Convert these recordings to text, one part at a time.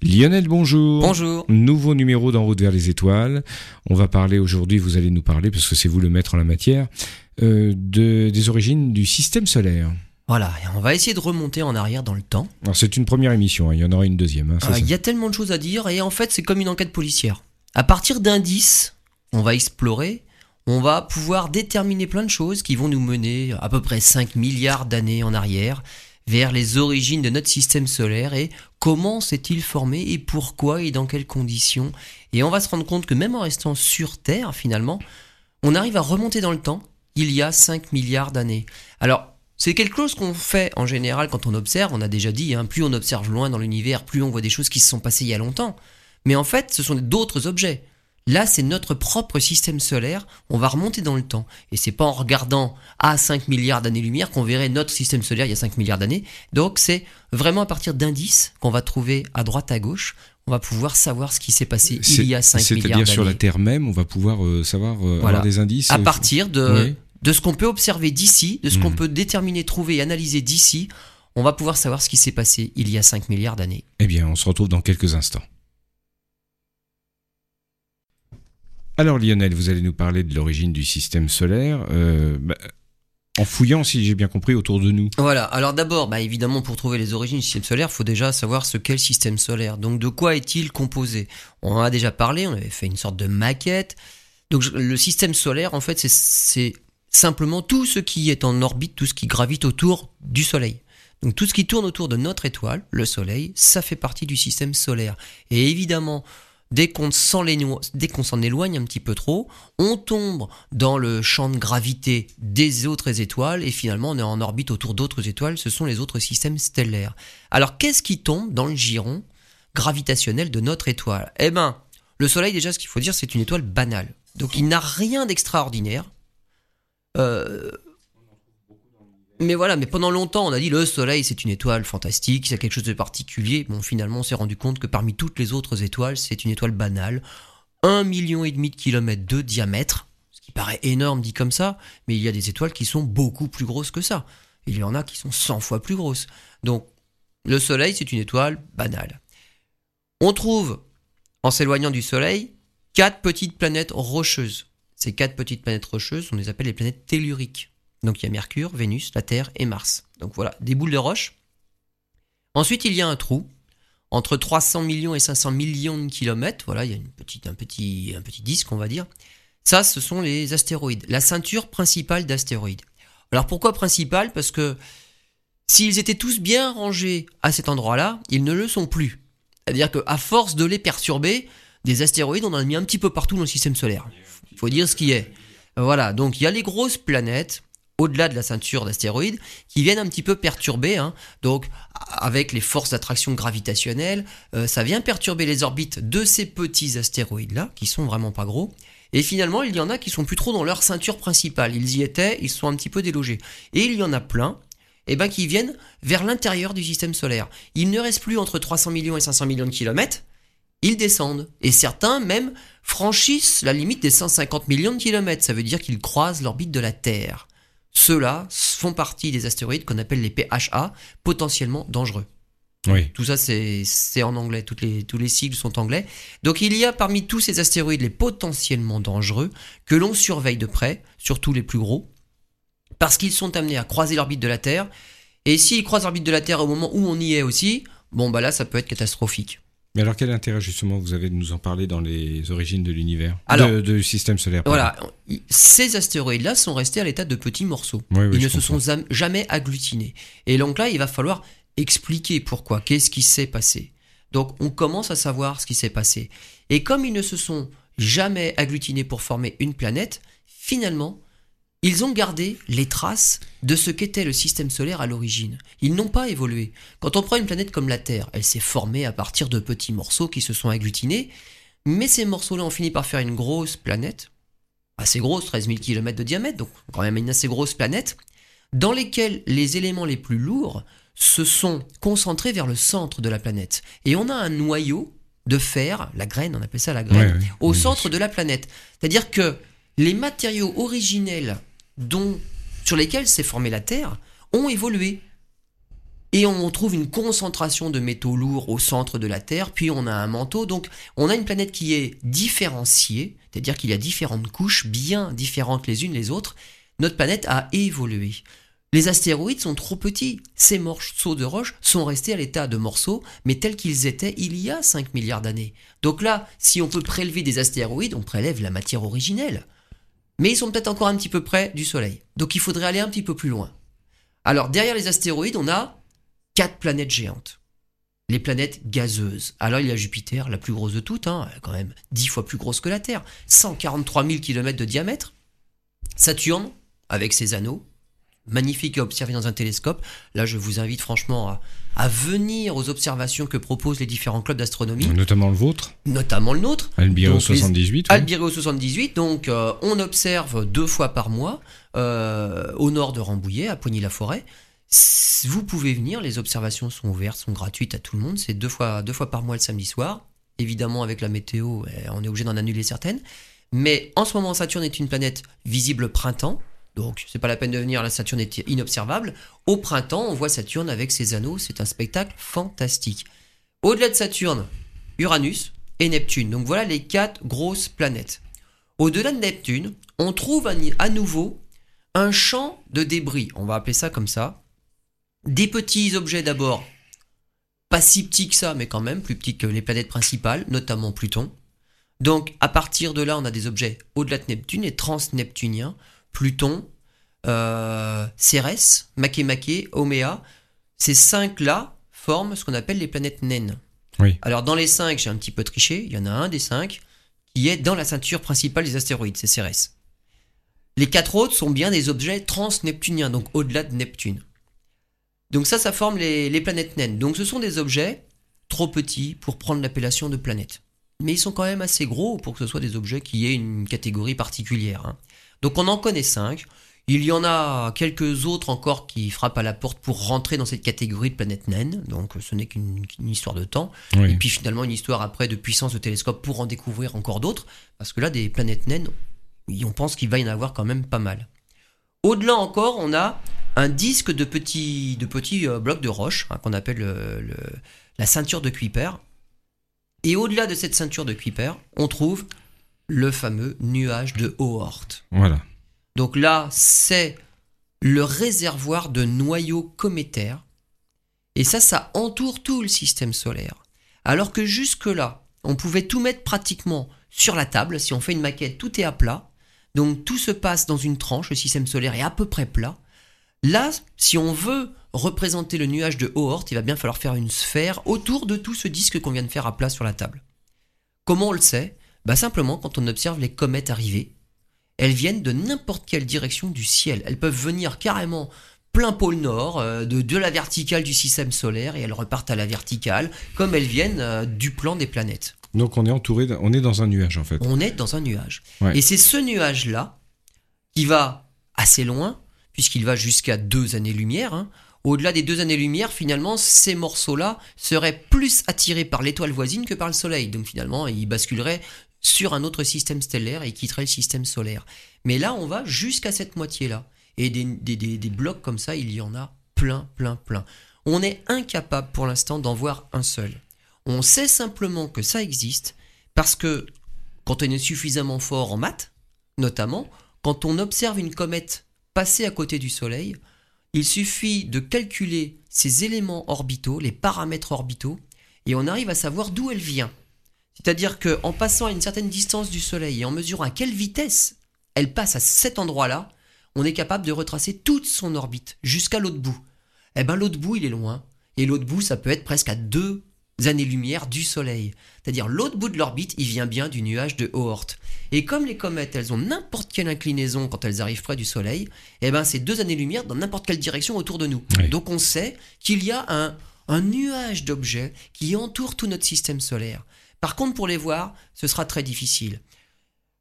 Lionel, bonjour. Bonjour. Nouveau numéro d'En route vers les étoiles. On va parler aujourd'hui, vous allez nous parler, parce que c'est vous le maître en la matière, euh, de, des origines du système solaire. Voilà, et on va essayer de remonter en arrière dans le temps. Alors c'est une première émission, hein, il y en aura une deuxième. hein, Euh, ça Il y a tellement de choses à dire et en fait c'est comme une enquête policière. À partir d'indices, on va explorer, on va pouvoir déterminer plein de choses qui vont nous mener à peu près 5 milliards d'années en arrière vers les origines de notre système solaire et comment s'est-il formé et pourquoi et dans quelles conditions. Et on va se rendre compte que même en restant sur Terre finalement, on arrive à remonter dans le temps il y a 5 milliards d'années. Alors c'est quelque chose qu'on fait en général quand on observe, on a déjà dit, hein, plus on observe loin dans l'univers, plus on voit des choses qui se sont passées il y a longtemps. Mais en fait, ce sont d'autres objets. Là, c'est notre propre système solaire, on va remonter dans le temps. Et c'est pas en regardant à 5 milliards d'années-lumière qu'on verrait notre système solaire il y a 5 milliards d'années. Donc c'est vraiment à partir d'indices qu'on va trouver à droite à gauche, on va pouvoir savoir ce qui s'est passé C'est- il y a 5 milliards C'est-à-dire sur la d'années. Terre même, on va pouvoir euh, savoir euh, Voilà. avoir des indices. À euh, partir de, Oui. de ce qu'on peut observer d'ici, de ce qu'on Mhm. peut déterminer, trouver et analyser d'ici, on va pouvoir savoir ce qui s'est passé il y a 5 milliards d'années. Eh bien, on se retrouve dans quelques instants. Alors Lionel, vous allez nous parler de l'origine du système solaire. euh, bah, en fouillant, si j'ai bien compris, autour de nous. Voilà, alors d'abord, bah évidemment, pour trouver les origines du système solaire, il faut déjà savoir ce qu'est le système solaire. Donc de quoi est-il composé? On en a déjà parlé, on avait fait une sorte de maquette. Donc le système solaire, en fait, c'est simplement tout ce qui est en orbite, tout ce qui gravite autour du Soleil. Donc tout ce qui tourne autour de notre étoile, le Soleil, ça fait partie du système solaire. Et évidemment, dès qu'on s'en éloigne, un petit peu trop, on tombe dans le champ de gravité des autres étoiles et finalement on est en orbite autour d'autres étoiles, ce sont les autres systèmes stellaires. Alors qu'est-ce qui tombe dans le giron gravitationnel de notre étoile? Eh ben, le Soleil déjà ce qu'il faut dire c'est une étoile banale. Donc il n'a rien d'extraordinaire. Euh, mais voilà, mais pendant longtemps, on a dit le Soleil, c'est une étoile fantastique, c'est quelque chose de particulier. Bon, finalement, on s'est rendu compte que parmi toutes les autres étoiles, c'est une étoile banale. Un million et demi de kilomètres de diamètre, ce qui paraît énorme dit comme ça, mais il y a des étoiles qui sont beaucoup plus grosses que ça. Il y en a qui sont 100 fois plus grosses. Donc, le Soleil, c'est une étoile banale. On trouve, en s'éloignant du Soleil, quatre petites planètes rocheuses. Ces quatre petites planètes rocheuses, on les appelle les planètes telluriques. Donc il y a Mercure, Vénus, la Terre et Mars. Donc voilà, des boules de roche. Ensuite, il y a un trou entre 300 millions et 500 millions de kilomètres. Voilà, il y a une petite, un, petit, un petit disque, on va dire. Ça, ce sont les astéroïdes, la ceinture principale d'astéroïdes. Alors pourquoi principale? Parce que s'ils étaient tous bien rangés à cet endroit-là, ils ne le sont plus. C'est-à-dire qu'à force de les perturber, des astéroïdes, on en a mis un petit peu partout dans le système solaire. Il faut dire ce qui est. Voilà, donc il y a les grosses planètes au-delà de la ceinture d'astéroïdes qui viennent un petit peu perturber. hein. Donc avec les forces d'attraction gravitationnelle, euh, ça vient perturber les orbites de ces petits astéroïdes-là, qui sont vraiment pas gros. Et finalement, il y en a qui sont plus trop dans leur ceinture principale. Ils y étaient, ils sont un petit peu délogés. Et il y en a plein eh ben, qui viennent vers l'intérieur du système solaire. Il ne reste plus entre 300 millions et 500 millions de kilomètres, ils descendent. Et certains même franchissent la limite des 150 millions de kilomètres. Ça veut dire qu'ils croisent l'orbite de la Terre. Ceux-là font partie des astéroïdes qu'on appelle les PHA, potentiellement dangereux. Oui. Tout ça, c'est c'est en anglais. Toutes les, tous les sigles sont anglais. Donc, il y a parmi tous ces astéroïdes les potentiellement dangereux que l'on surveille de près, surtout les plus gros, parce qu'ils sont amenés à croiser l'orbite de la Terre. Et s'ils croisent l'orbite de la Terre au moment où on y est aussi, bon, bah là, ça peut être catastrophique. Mais alors, quel intérêt justement vous avez de nous en parler dans les origines de l'univers de système solaire pardon. Voilà. Ces astéroïdes-là sont restés à l'état de petits morceaux. Oui, oui, Ils ne se comprends. sont jamais agglutinés. Et donc là, il va falloir expliquer pourquoi, qu'est-ce qui s'est passé. Donc on commence à savoir ce qui s'est passé. Et comme ils ne se sont jamais agglutinés pour former une planète, finalement, ils ont gardé les traces de ce qu'était le système solaire à l'origine. Ils n'ont pas évolué. Quand on prend une planète comme la Terre, elle s'est formée à partir de petits morceaux qui se sont agglutinés, mais ces morceaux-là ont fini par faire une grosse planète, assez grosse, 13 000 km de diamètre, donc quand même une assez grosse planète, dans lesquelles les éléments les plus lourds se sont concentrés vers le centre de la planète. Et on a un noyau de fer, la graine, on appelle ça la graine, Ouais, ouais. au Oui, centre de la planète. C'est-à-dire que les matériaux originels dont, sur lesquels s'est formée la Terre ont évolué. et on trouve une concentration de métaux lourds au centre de la Terre, puis on a un manteau, donc on a une planète qui est différenciée, c'est-à-dire qu'il y a différentes couches bien différentes les unes les autres. Notre planète a évolué. Les astéroïdes sont trop petits. Ces morceaux de roche sont restés à l'état de morceaux, mais tels qu'ils étaient il y a 5 milliards d'années. Donc là, si on peut prélever des astéroïdes, on prélève la matière originelle. Mais ils sont peut-être encore un petit peu près du Soleil. Donc il faudrait aller un petit peu plus loin. Alors derrière les astéroïdes, on a quatre planètes géantes. Les planètes gazeuses. Alors il y a Jupiter, la plus grosse de toutes, hein, quand même 10 fois plus grosse que la Terre, 143 000 km de diamètre. Saturne, avec ses anneaux, magnifique à observer dans un télescope. Là, je vous invite franchement à, venir aux observations que proposent les différents clubs d'astronomie. Notamment le vôtre Notamment le nôtre. Albireo 78. Albireo 78, donc euh, on observe deux fois par mois euh, au nord de Rambouillet, à Poigny-la-Forêt. Vous pouvez venir, les observations sont ouvertes, sont gratuites à tout le monde. C'est deux fois, deux fois par mois le samedi soir. Évidemment, avec la météo, eh, on est obligé d'en annuler certaines. Mais en ce moment, Saturne est une planète visible printemps. Donc, c'est pas la peine de venir, la Saturne est inobservable. Au printemps, on voit Saturne avec ses anneaux, c'est un spectacle fantastique. Au-delà de Saturne, Uranus et Neptune. Donc voilà les quatre grosses planètes. Au-delà de Neptune, on trouve à nouveau un champ de débris, on va appeler ça comme ça. Des petits objets d'abord, pas si petits que ça, mais quand même plus petits que les planètes principales, notamment Pluton. Donc à partir de là, on a des objets au-delà de Neptune et transneptuniens Pluton, euh, Cérès, Makemake, Oméa. Ces cinq-là forment ce qu'on appelle les planètes naines. Oui. Alors dans les cinq, j'ai un petit peu triché, il y en a un des cinq qui est dans la ceinture principale des astéroïdes, c'est Cérès. Les quatre autres sont bien des objets transneptuniens, donc au-delà de Neptune. Donc ça, ça forme les, planètes naines. Donc ce sont des objets trop petits pour prendre l'appellation de planète. Mais ils sont quand même assez gros pour que ce soit des objets qui aient une catégorie particulière. Hein. Donc on en connaît cinq. Il y en a quelques autres encore qui frappent à la porte pour rentrer dans cette catégorie de planètes naines. Donc ce n'est qu'une histoire de temps. Et puis finalement une histoire après de puissance de télescope pour en découvrir encore d'autres. Parce que là, des planètes naines, on pense qu'il va y en avoir quand même pas mal. Au-delà encore, on a un disque de petits, de petits euh, blocs de roche hein, qu'on appelle la ceinture de Kuiper. Et au-delà de cette ceinture de Kuiper, on trouve le fameux nuage de Oort. Voilà. Donc là, c'est le réservoir de noyaux cométaires. Et ça, ça entoure tout le système solaire. Alors que jusque-là, on pouvait tout mettre pratiquement sur la table. Si on fait une maquette, tout est à plat. Donc tout se passe dans une tranche, le système solaire est à peu près plat. Là, si on veut représenter le nuage de Oort, il va bien falloir faire une sphère autour de tout ce disque qu'on vient de faire à plat sur la table. Comment on le sait? Bah Simplement, quand on observe les comètes arriver, elles viennent de n'importe quelle direction du ciel. Elles peuvent venir carrément plein pôle nord, euh, de, de, la verticale du système solaire, et elles repartent à la verticale, comme elles viennent euh, du plan des planètes. Donc on est entouré, on est dans un nuage en fait. On est dans un nuage. Et c'est ce nuage-là qui va assez loin, puisqu'il va jusqu'à deux années-lumière. Hein. Au-delà des deux années-lumière, finalement, ces morceaux-là seraient plus attirés par l'étoile voisine que par le Soleil. Donc finalement, ils basculeraient sur un autre système stellaire et quitterait le système solaire. Mais là, on va jusqu'à cette moitié-là. Et des, blocs comme ça, il y en a plein, plein, plein. On est incapable pour l'instant d'en voir un seul. On sait simplement que ça existe parce que quand on est suffisamment fort en maths, notamment, quand on observe une comète passer à côté du Soleil, il suffit de calculer ses éléments orbitaux, les paramètres orbitaux, et on arrive à savoir d'où elle vient. C'est-à-dire qu'en passant à une certaine distance du Soleil et en mesurant à quelle vitesse elle passe à cet endroit-là, on est capable de retracer toute son orbite jusqu'à l'autre bout. Eh ben l'autre bout, il est loin. Et l'autre bout, ça peut être presque à deux années-lumière du Soleil. C'est-à-dire l'autre bout de l'orbite, il vient bien du nuage de Oort. Et comme les comètes, elles ont n'importe quelle inclinaison quand elles arrivent près du Soleil, eh ben c'est deux années-lumière dans n'importe quelle direction autour de nous. Donc on sait qu'il y a un, un nuage d'objets qui entoure tout notre système solaire. Par contre, pour les voir, ce sera très difficile.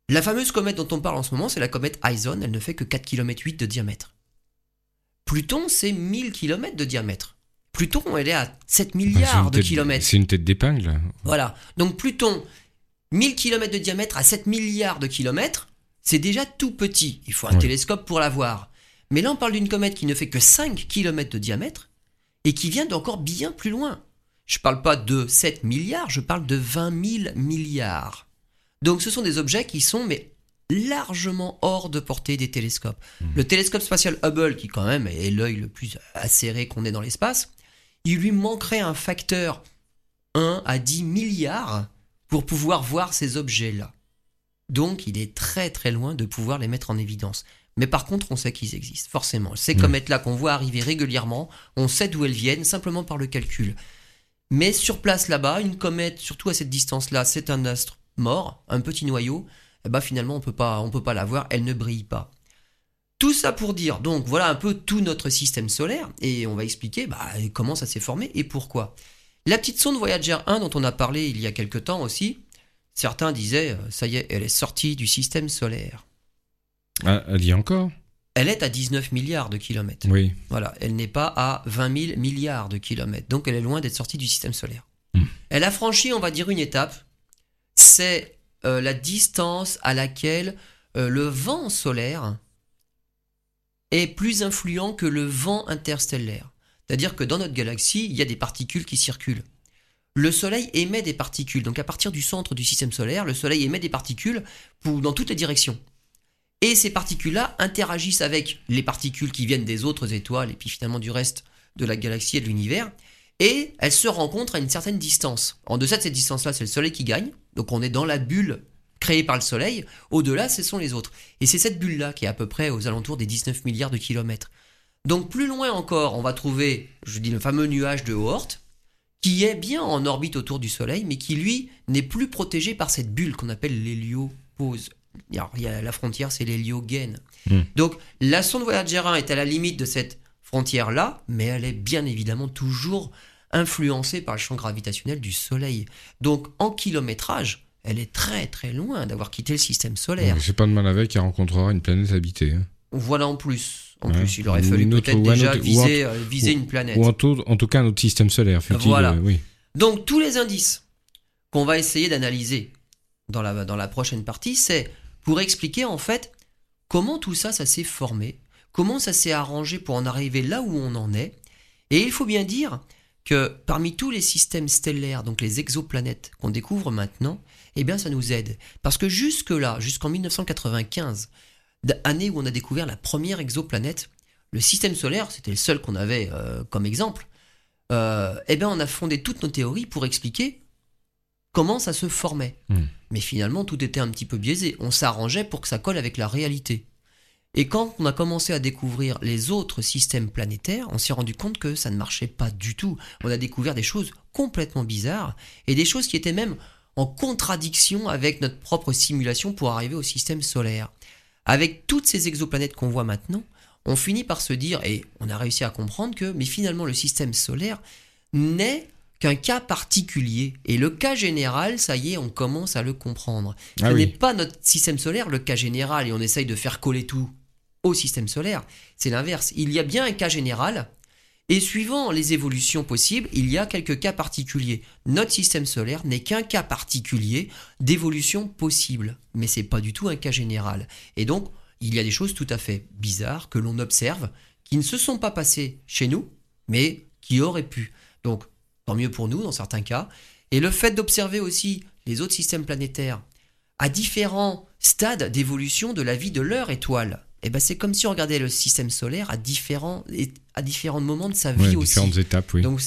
La fameuse comète dont on parle en ce moment, c'est la comète Ison, elle ne fait que 4 km 8 de diamètre. Pluton, c'est 1000 km de diamètre. Pluton, elle est à 7 milliards de kilomètres. C'est une tête d'épingle. Voilà. Donc Pluton, 1000 km de diamètre à 7 milliards de kilomètres, c'est déjà tout petit. Il faut un télescope pour la voir. Mais là, on parle d'une comète qui ne fait que 5 km de diamètre et qui vient d'encore bien plus loin. Je ne parle pas de 7 milliards, je parle de 20 000 milliards. Donc ce sont des objets qui sont mais largement hors de portée des télescopes. Mmh. Le télescope spatial Hubble, qui quand même est l'œil le plus acéré qu'on ait dans l'espace, il lui manquerait un facteur 1 à 10 milliards pour pouvoir voir ces objets-là. Donc il est très très loin de pouvoir les mettre en évidence. Mais par contre, on sait qu'ils existent, forcément. Ces Mm. comètes-là qu'on voit arriver régulièrement, on sait d'où elles viennent simplement par le calcul. Mais sur place là-bas, une comète, surtout à cette distance-là, c'est un astre mort, un petit noyau. Et bah finalement, on peut pas, on peut pas la voir, elle ne brille pas. Tout ça pour dire, donc voilà un peu tout notre système solaire, et on va expliquer bah, comment ça s'est formé et pourquoi. La petite sonde Voyager 1 dont on a parlé il y a quelque temps aussi, certains disaient, euh, ça y est, elle est sortie du système solaire. Ah, elle y est encore Elle est à 19 milliards de kilomètres. Oui. Voilà, elle n'est pas à 20 000 milliards de kilomètres, donc elle est loin d'être sortie du système solaire. Hmm. Elle a franchi, on va dire, une étape, c'est euh, la distance à laquelle euh, le vent solaire est plus influent que le vent interstellaire. C'est-à-dire que dans notre galaxie, il y a des particules qui circulent. Le Soleil émet des particules, donc à partir du centre du système solaire, le Soleil émet des particules pour, dans toutes les directions. Et ces particules-là interagissent avec les particules qui viennent des autres étoiles et puis finalement du reste de la galaxie et de l'univers. Et elles se rencontrent à une certaine distance. En deçà de cette distance-là, c'est le Soleil qui gagne. Donc on est dans la bulle créée par le Soleil. Au-delà, ce sont les autres. Et c'est cette bulle-là qui est à peu près aux alentours des 19 milliards de kilomètres. Donc plus loin encore, on va trouver, je dis le fameux nuage de Oort, qui est bien en orbite autour du Soleil, mais qui lui n'est plus protégé par cette bulle qu'on appelle l'héliopause. Alors, il y a la frontière, c'est l'héliogène. Hmm. Donc, la sonde Voyager 1 est à la limite de cette frontière-là, mais elle est bien évidemment toujours influencée par le champ gravitationnel du Soleil. Donc, en kilométrage, elle est très très loin d'avoir quitté le système solaire. C'est pas de mal avec, elle rencontrera une planète habitée. hein. Voilà en plus. En Ouais. plus, il aurait fallu autre- peut-être ou un déjà autre- ou viser, euh, viser une planète. Ou en tout, en tout cas, notre système solaire. Voilà. euh, oui. Donc tous les indices qu'on va essayer d'analyser dans la, dans la prochaine partie, c'est pour expliquer en fait comment tout ça, ça s'est formé, comment ça s'est arrangé pour en arriver là où on en est. Et il faut bien dire que parmi tous les systèmes stellaires, donc les exoplanètes qu'on découvre maintenant, eh bien ça nous aide. Parce que jusque-là, jusqu'en 1995, d- année où on a découvert la première exoplanète, le système solaire, c'était le seul qu'on avait euh, comme exemple, euh, eh bien, on a fondé toutes nos théories pour expliquer comment ça se formait. Hmm. Mais finalement, tout était un petit peu biaisé. On s'arrangeait pour que ça colle avec la réalité. Et quand on a commencé à découvrir les autres systèmes planétaires, on s'est rendu compte que ça ne marchait pas du tout. On a découvert des choses complètement bizarres et des choses qui étaient même en contradiction avec notre propre simulation pour arriver au système solaire. Avec toutes ces exoplanètes qu'on voit maintenant, on finit par se dire, et on a réussi à comprendre que, mais finalement, le système solaire n'est qu'un cas particulier. Et le cas général, ça y est, on commence à le comprendre. Ce Ah n'est oui. pas notre système solaire le cas général et on essaye de faire coller tout au système solaire. C'est l'inverse. Il y a bien un cas général et suivant les évolutions possibles, il y a quelques cas particuliers. Notre système solaire n'est qu'un cas particulier d'évolution possible, mais c'est pas du tout un cas général. Et donc, il y a des choses tout à fait bizarres que l'on observe qui ne se sont pas passées chez nous, mais qui auraient pu. Donc, tant mieux pour nous dans certains cas. Et le fait d'observer aussi les autres systèmes planétaires à différents stades d'évolution de la vie de leur étoile, eh ben c'est comme si on regardait le système solaire à différents, à différents moments de sa vie Ouais, aussi. différentes étapes, oui. Donc,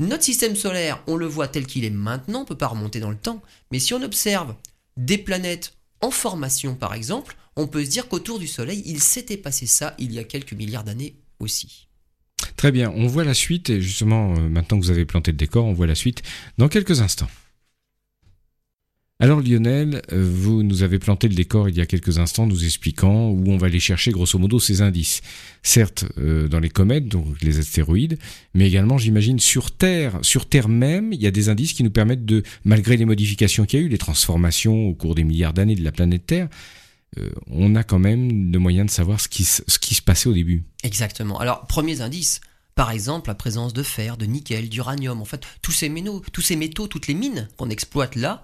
notre système solaire, on le voit tel qu'il est maintenant, on peut pas remonter dans le temps. Mais si on observe des planètes en formation, par exemple, on peut se dire qu'autour du Soleil, il s'était passé ça il y a quelques milliards d'années aussi. Très bien, on voit la suite, et justement, euh, maintenant que vous avez planté le décor, on voit la suite dans quelques instants. Alors Lionel, euh, vous nous avez planté le décor il y a quelques instants, nous expliquant où on va aller chercher grosso modo ces indices. Certes, euh, dans les comètes, donc les astéroïdes, mais également, j'imagine, sur Terre. Sur Terre même, il y a des indices qui nous permettent de, malgré les modifications qu'il y a eu, les transformations au cours des milliards d'années de la planète Terre, euh, on a quand même le moyen de savoir ce qui, se- ce qui se passait au début. Exactement. Alors, premiers indices. Par exemple, la présence de fer, de nickel, d'uranium. En fait, tous ces métaux, tous ces métaux, toutes les mines qu'on exploite là,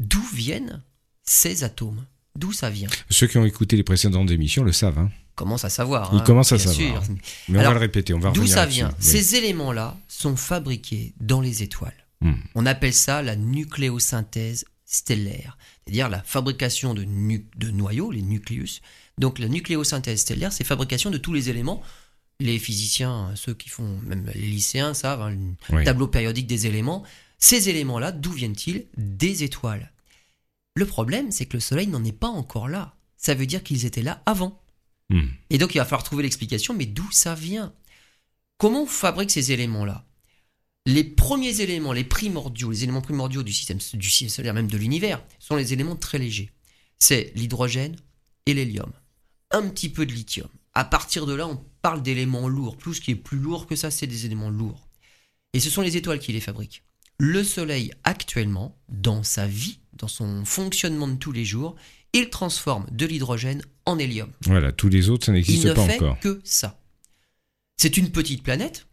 d'où viennent ces atomes? D'où ça vient? Ceux qui ont écouté les précédentes émissions le savent. Hein. commence à savoir. Il hein, commence à savoir. sûr. Mais on va le répéter, on va D'où ça vient? Oui. Ces éléments-là sont fabriqués dans les étoiles. Hmm. On appelle ça la nucléosynthèse stellaire, c'est-à-dire la fabrication de, nu- de noyaux, les nucléus. Donc la nucléosynthèse stellaire, c'est fabrication de tous les éléments. Les physiciens, ceux qui font, même les lycéens savent, hein, le Oui. tableau périodique des éléments. Ces éléments-là, d'où viennent-ils? Des étoiles. Le problème, c'est que le Soleil n'en est pas encore là. Ça veut dire qu'ils étaient là avant. Hmm. Et donc il va falloir trouver l'explication, mais d'où ça vient? Comment on fabrique ces éléments-là? Les premiers éléments, les primordiaux, les éléments primordiaux du système, du système solaire, même de l'univers, sont les éléments très légers. C'est l'hydrogène et l'hélium. Un petit peu de lithium. À partir de là, on parle d'éléments lourds. Tout ce qui est plus lourd que ça, c'est des éléments lourds. Et ce sont les étoiles qui les fabriquent. Le Soleil, actuellement, dans sa vie, dans son fonctionnement de tous les jours, il transforme de l'hydrogène en hélium. Voilà, tous les autres, ça Il n'existe ne pas fait encore. que ça. C'est une petite planète,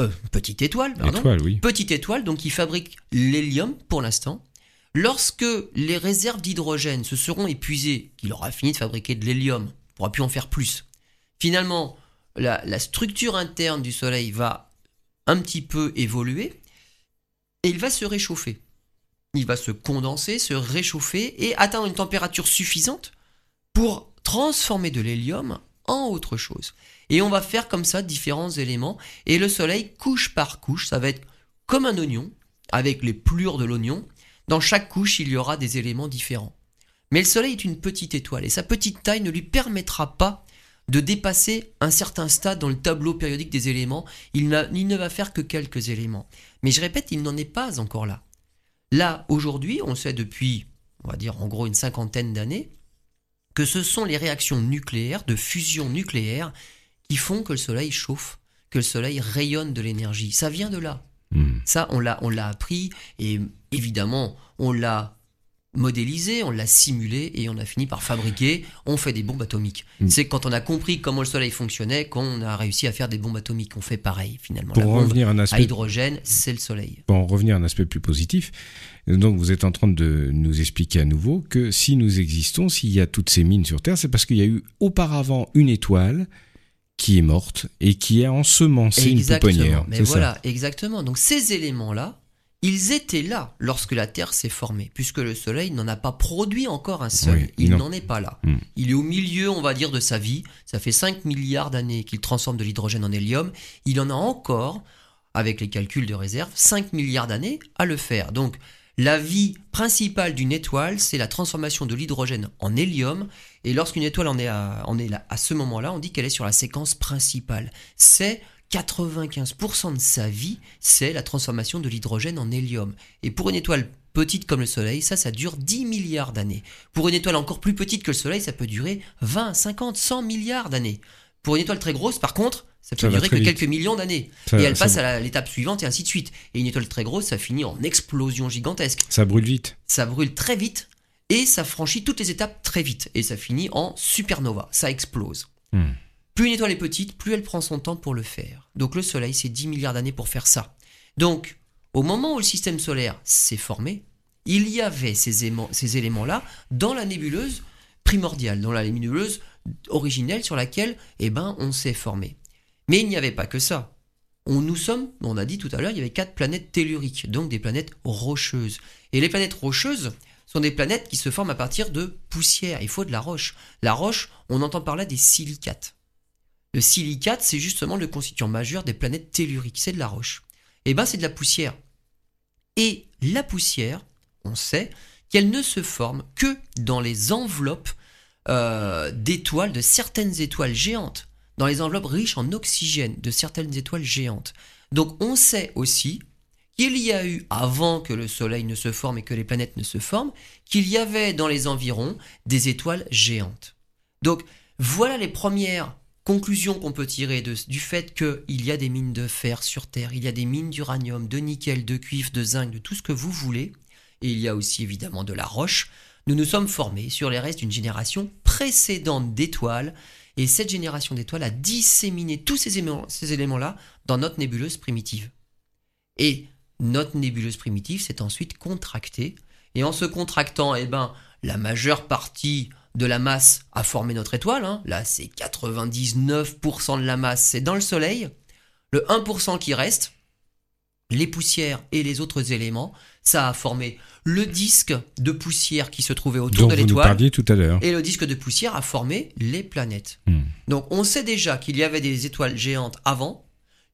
euh, petite étoile, pardon. Étoile, oui. Petite étoile, donc qui fabrique l'hélium pour l'instant. Lorsque les réserves d'hydrogène se seront épuisées, qu'il aura fini de fabriquer de l'hélium, il ne pourra plus en faire plus. Finalement, la, la structure interne du Soleil va un petit peu évoluer et il va se réchauffer. Il va se condenser, se réchauffer et atteindre une température suffisante pour transformer de l'hélium en autre chose. Et on va faire comme ça différents éléments. Et le soleil, couche par couche, ça va être comme un oignon, avec les plures de l'oignon. Dans chaque couche, il y aura des éléments différents. Mais le soleil est une petite étoile, et sa petite taille ne lui permettra pas de dépasser un certain stade dans le tableau périodique des éléments. Il, ne va faire que quelques éléments. Mais je répète, il n'en est pas encore là. Là, aujourd'hui, on sait depuis, on va dire en gros une cinquantaine d'années, que ce sont les réactions nucléaires, de fusion nucléaire, qui font que le Soleil chauffe, que le Soleil rayonne de l'énergie. Ça vient de là. Hmm. Ça, on l'a, on l'a appris et évidemment, on l'a modélisé, on l'a simulé et on a fini par fabriquer. On fait des bombes atomiques. Mm. C'est quand on a compris comment le Soleil fonctionnait qu'on a réussi à faire des bombes atomiques. On fait pareil finalement. Pour La revenir à un à aspect hydrogène, c'est le Soleil. pour en revenir à un aspect plus positif, donc vous êtes en train de nous expliquer à nouveau que si nous existons, s'il y a toutes ces mines sur Terre, c'est parce qu'il y a eu auparavant une étoile qui est morte et qui a ensemencé une pouponnière. Mais voilà, exactement. Donc ces éléments-là, ils étaient là lorsque la Terre s'est formée, puisque le Soleil n'en a pas produit encore un seul. Oui, il n'en est pas là. Hmm. Il est au milieu, on va dire, de sa vie. Ça fait 5 milliards d'années qu'il transforme de l'hydrogène en hélium. Il en a encore, avec les calculs de réserve, 5 milliards d'années à le faire. Donc la vie principale d'une étoile, c'est la transformation de l'hydrogène en hélium. Et lorsqu'une étoile en est, à, ce moment-là, on dit qu'elle est sur la séquence principale. C'est 95% de sa vie, c'est la transformation de l'hydrogène en hélium. Et pour une étoile petite comme le Soleil, ça, ça dure 10 milliards d'années. Pour une étoile encore plus petite que le Soleil, ça peut durer 20, 50, 100 milliards d'années. Pour une étoile très grosse, par contre, ça peut Ça durer que vite. quelques millions d'années. Et elle passe à l'étape suivante et ainsi de suite. Et une étoile très grosse, ça finit en explosion gigantesque. Ça brûle vite. Ça brûle très vite et ça franchit toutes les étapes très vite. Et ça finit en supernova. Ça explose. Hmm. Plus une étoile est petite, plus elle prend son temps pour le faire. Donc le Soleil, c'est 10 milliards d'années pour faire ça. Donc, au moment où le système solaire s'est formé, il y avait ces, ces éléments-là dans la nébuleuse primordiale, dans la nébuleuse originelle sur laquelle eh ben, on s'est formé. Mais il n'y avait pas que ça. On, nous sommes, on a dit tout à l'heure, il y avait quatre planètes telluriques, donc des planètes rocheuses. Et les planètes rocheuses sont des planètes qui se forment à partir de poussière. Il faut de la roche. La roche, on entend par là des silicates. Le silicate, c'est justement le constituant majeur des planètes telluriques, c'est de la roche. Et ben c'est de la poussière. Et la poussière, on sait qu'elle ne se forme que dans les enveloppes euh, d'étoiles, de certaines étoiles géantes, dans les enveloppes riches en oxygène de certaines étoiles géantes. Donc on sait aussi qu'il y a eu, avant que le Soleil ne se forme et que les planètes ne se forment, qu'il y avait dans les environs des étoiles géantes. Donc voilà les premières conclusions qu'on peut tirer du fait qu'il y a des mines de fer sur Terre, il y a des mines d'uranium, de nickel, de cuivre, de zinc, de tout ce que vous voulez, et il y a aussi évidemment de la roche. Nous nous sommes formés sur les restes d'une génération précédente d'étoiles, et cette génération d'étoiles a disséminé tous ces éléments- ces éléments-là dans notre nébuleuse primitive. Et notre nébuleuse primitive s'est ensuite contractée. Et en se contractant, eh ben, la majeure partie de la masse à former notre étoile. hein. Là, c'est 99% de la masse, c'est dans le Soleil. Le 1% qui reste, les poussières et les autres éléments, ça a formé le disque de poussière qui se trouvait autour dont de l'étoile. tout à l'heure. Et le disque de poussière a formé les planètes. Hmm. Donc on sait déjà qu'il y avait des étoiles géantes avant,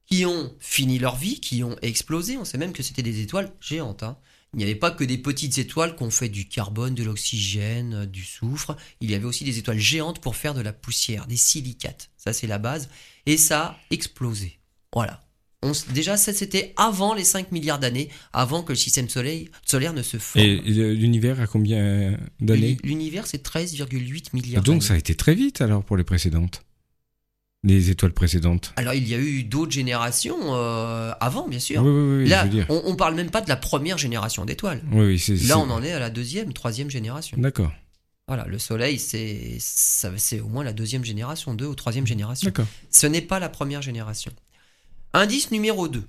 qui ont fini leur vie, qui ont explosé. On sait même que c'était des étoiles géantes. hein. Il n'y avait pas que des petites étoiles qui ont fait du carbone, de l'oxygène, euh, du soufre. Il y avait aussi des étoiles géantes pour faire de la poussière, des silicates. Ça c'est la base. Et ça a explosé. Voilà. On déjà ça c'était avant les 5 milliards d'années, avant que le système soleil, solaire ne se forme. Et l'univers a combien d'années L'univers c'est 13,8 milliards Donc ça a été très vite alors pour les précédentes. Les étoiles précédentes. Alors il y a eu d'autres générations euh, avant, bien sûr. Oui, oui, oui, je Là, veux dire. on, on parle même pas de la première génération d'étoiles. Oui, oui, c'est- Là, on en est à la deuxième, troisième génération. D'accord, Voilà, le Soleil, c'est au moins la deuxième génération, deux ou troisième génération. d'accord. Ce n'est pas la première génération. Indice numéro 2.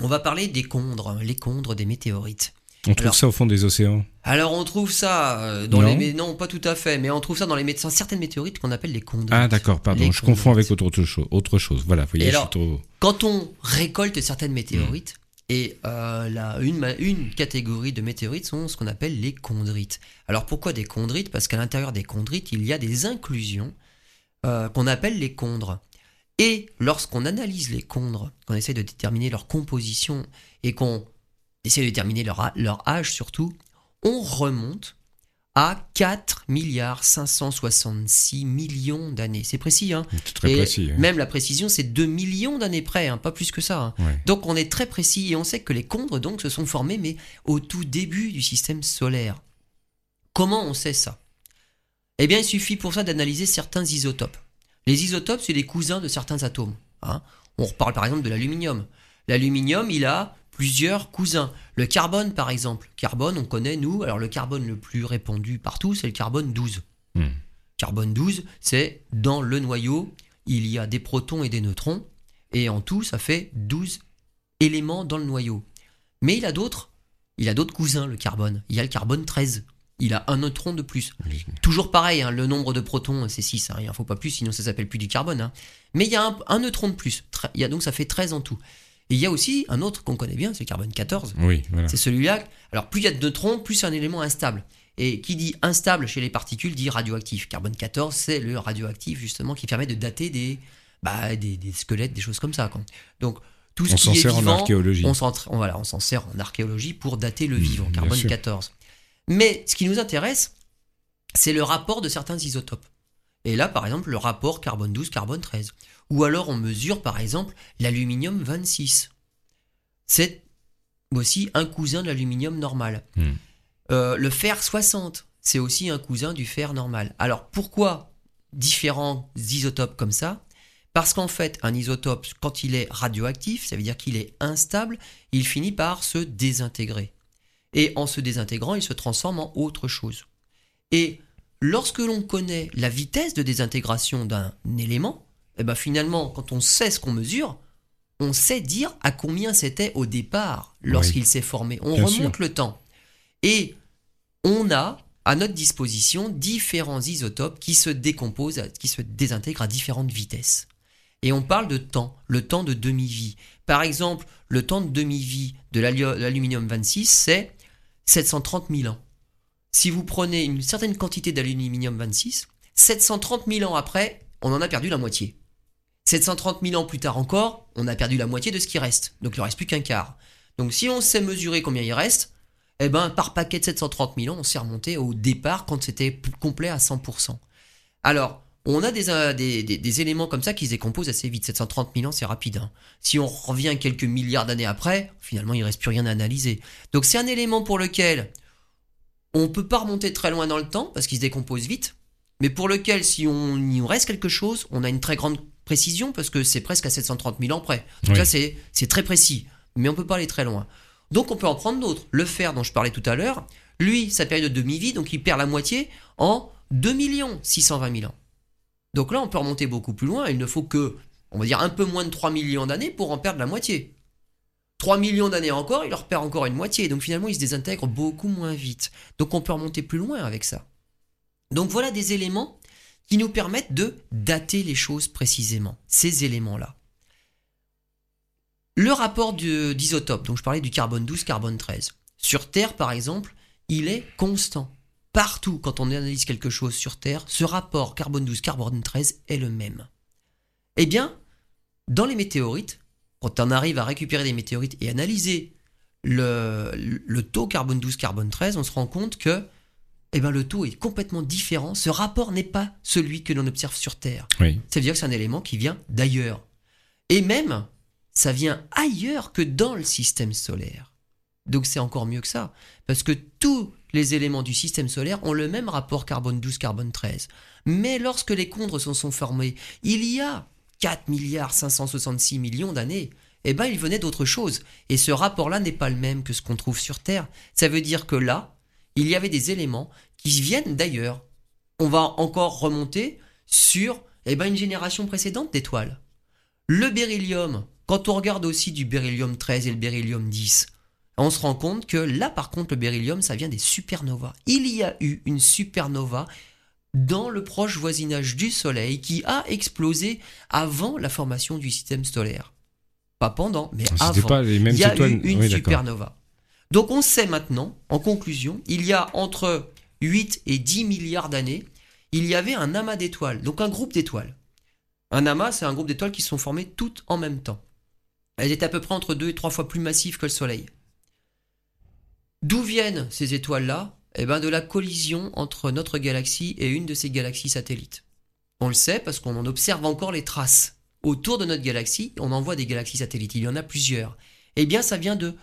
On va parler des condres, les condres des météorites. On trouve Alors- ça au fond des océans. Alors on trouve ça euh, dans Non. les non pas tout à fait, mais on trouve ça dans les mé- dans certaines météorites qu'on appelle les condrites. Ah d'accord, pardon, Les je confonds condrites. avec autre chose. Autre chose. Voilà, voyez, Et je alors- suis trop... Quand on récolte certaines météorites, Mm. et euh, la- une, une catégorie de météorites sont ce qu'on appelle les chondrites. Alors pourquoi des chondrites Parce qu'à l'intérieur des chondrites, il y a des inclusions euh, qu'on appelle les chondres. Et lorsqu'on analyse les chondres, qu'on essaie de déterminer leur composition et qu'on essaie de déterminer leur, âge surtout, on remonte à 4 milliards 566 millions d'années. C'est précis, hein C'est très et précis. hein. Même la précision, c'est 2 millions d'années près, hein, pas plus que ça. hein. Ouais. Donc on est très précis et on sait que les condres donc se sont formés, mais au tout début du système solaire. Comment on sait ça? Eh bien, il suffit pour ça d'analyser certains isotopes. Les isotopes, c'est les cousins de certains atomes. hein. On reparle par exemple de l'aluminium. L'aluminium, il a plusieurs cousins. Le carbone, par exemple. Carbone, on connaît, nous. Alors, le carbone le plus répandu partout, c'est le carbone 12. Hmm. Carbone 12, c'est dans le noyau, il y a des protons et des neutrons. Et en tout, ça fait 12 éléments dans le noyau. Mais il a d'autres. Il a d'autres cousins, le carbone. Il y a le carbone 13. Il a un neutron de plus. Toujours pareil, hein, le nombre de protons, c'est 6. Hein, il n'en faut pas plus, sinon ça s'appelle plus du carbone. hein. Mais il y a un, un neutron de plus. Il y a, donc ça fait 13 en tout. Et il y a aussi un autre qu'on connaît bien, c'est le carbone 14. Oui, voilà. C'est celui-là. Alors, plus il y a de neutrons, plus c'est un élément instable. Et qui dit instable chez les particules dit radioactif. Carbone 14, c'est le radioactif, justement, qui permet de dater des, bah, des, des squelettes, des choses comme ça. quoi. Donc, tout ce On qui s'en est sert en vivant, archéologie. on s'en on- voilà, on s'en sert en archéologie pour dater le Mmh, vivant, bien carbone sûr. 14. Mais ce qui nous intéresse, c'est le rapport de certains isotopes. Et là, par exemple, le rapport carbone 12, carbone 13. Ou alors on mesure, par exemple, l'aluminium 26. C'est aussi un cousin de l'aluminium normal. Hmm. Euh, le fer 60, c'est aussi un cousin du fer normal. Alors pourquoi différents isotopes comme ça? Parce qu'en fait, un isotope, quand il est radioactif, ça veut dire qu'il est instable, il finit par se désintégrer. Et en se désintégrant, il se transforme en autre chose. Et lorsque l'on connaît la vitesse de désintégration d'un élément, eh ben finalement, quand on sait ce qu'on mesure, on sait dire à combien c'était au départ lorsqu'il s'est formé. On Bien remonte sûr. le temps. Et on a à notre disposition différents isotopes qui se décomposent, qui se désintègrent à différentes vitesses. Et on parle de temps, le temps de demi-vie. Par exemple, le temps de demi-vie de l'aluminium 26, c'est 730 000 ans. Si vous prenez une certaine quantité d'aluminium 26, 730 000 ans après, on en a perdu la moitié. 730 000 ans plus tard encore, on a perdu la moitié de ce qui reste. Donc il ne reste plus qu'un quart. Donc si on sait mesurer combien il reste, eh ben, par paquet de 730 000 ans, on s'est remonté au départ quand c'était complet à 100%. Alors, on a des, euh, des, des- des éléments comme ça qui se décomposent assez vite. 730 000 ans, c'est rapide. hein. Si on revient quelques milliards d'années après, finalement, il ne reste plus rien à analyser. Donc c'est un élément pour lequel on ne peut pas remonter très loin dans le temps parce qu'il se décompose vite, mais pour lequel, si on nous reste quelque chose, on a une très grande précision parce que c'est presque à 730 000 ans près. Donc Oui. là, c'est très précis, mais on peut pas aller très loin. Donc on peut en prendre d'autres. Le fer dont je parlais tout à l'heure, lui, sa période de demi-vie, donc il perd la moitié en 2 620 000 ans. Donc là, on peut remonter beaucoup plus loin. Il ne faut que, on va dire, un peu moins de 3 millions d'années pour en perdre la moitié. 3 millions d'années encore, il leur perd encore une moitié. Donc finalement, il se désintègre beaucoup moins vite. Donc on peut remonter plus loin avec ça. Donc voilà des éléments qui nous permettent de dater les choses précisément, ces éléments-là. Le rapport d'isotope, donc je parlais du carbone 12, carbone 13. Sur Terre, par exemple, il est constant. Partout, quand on analyse quelque chose sur Terre, ce rapport carbone 12, carbone 13 est le même. Eh bien, dans les météorites, quand on arrive à récupérer des météorites et analyser le, le taux carbone 12, carbone 13, on se rend compte que eh ben, le taux est complètement différent. Ce rapport n'est pas celui que l'on observe sur Terre. Oui. Ça veut dire que c'est un élément qui vient d'ailleurs. Et même, ça vient ailleurs que dans le système solaire. Donc c'est encore mieux que ça. Parce que tous les éléments du système solaire ont le même rapport carbone 12, carbone 13. Mais lorsque les condres se sont formés, il y a 4 milliards 566 millions d'années, eh ben il venait d'autre chose. Et ce rapport-là n'est pas le même que ce qu'on trouve sur Terre. Ça veut dire que là, il y avait des éléments qui viennent d'ailleurs. On va encore remonter sur eh ben, une génération précédente d'étoiles. Le beryllium, quand on regarde aussi du beryllium 13 et le beryllium 10, on se rend compte que là, par contre, le beryllium, ça vient des supernovas. Il y a eu une supernova dans le proche voisinage du Soleil qui a explosé avant la formation du système solaire. Pas pendant, mais Ah, C'était avant. pas les mêmes Il y a étoiles. eu une Oui, d'accord. supernova. Donc on sait maintenant, en conclusion, il y a entre 8 et 10 milliards d'années, il y avait un amas d'étoiles, donc un groupe d'étoiles. Un amas, c'est un groupe d'étoiles qui se sont formées toutes en même temps. Elles étaient à peu près entre 2 et 3 fois plus massives que le Soleil. D'où viennent ces étoiles-là? Eh bien de la collision entre notre galaxie et une de ces galaxies satellites. On le sait parce qu'on en observe encore les traces. Autour de notre galaxie, on en voit des galaxies satellites, il y en a plusieurs. Eh bien ça vient de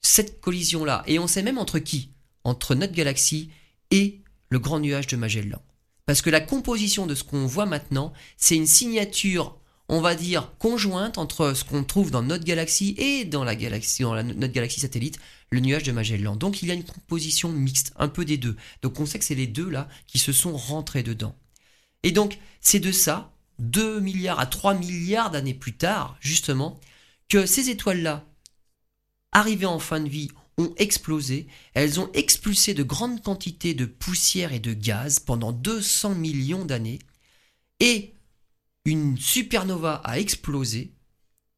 cette collision-là. Et on sait même entre qui? Entre notre galaxie et le grand nuage de Magellan. Parce que la composition de ce qu'on voit maintenant, c'est une signature, on va dire, conjointe entre ce qu'on trouve dans notre galaxie et dans, notre galaxie satellite, le nuage de Magellan. Donc il y a une composition mixte, un peu des deux. Donc on sait que c'est les deux là qui se sont rentrés dedans. Et donc c'est de ça, 2 milliards à 3 milliards d'années plus tard, justement, que ces étoiles-là, arrivées en fin de vie, ont explosé. Elles ont expulsé de grandes quantités de poussière et de gaz pendant 200 millions d'années. Et une supernova a explosé.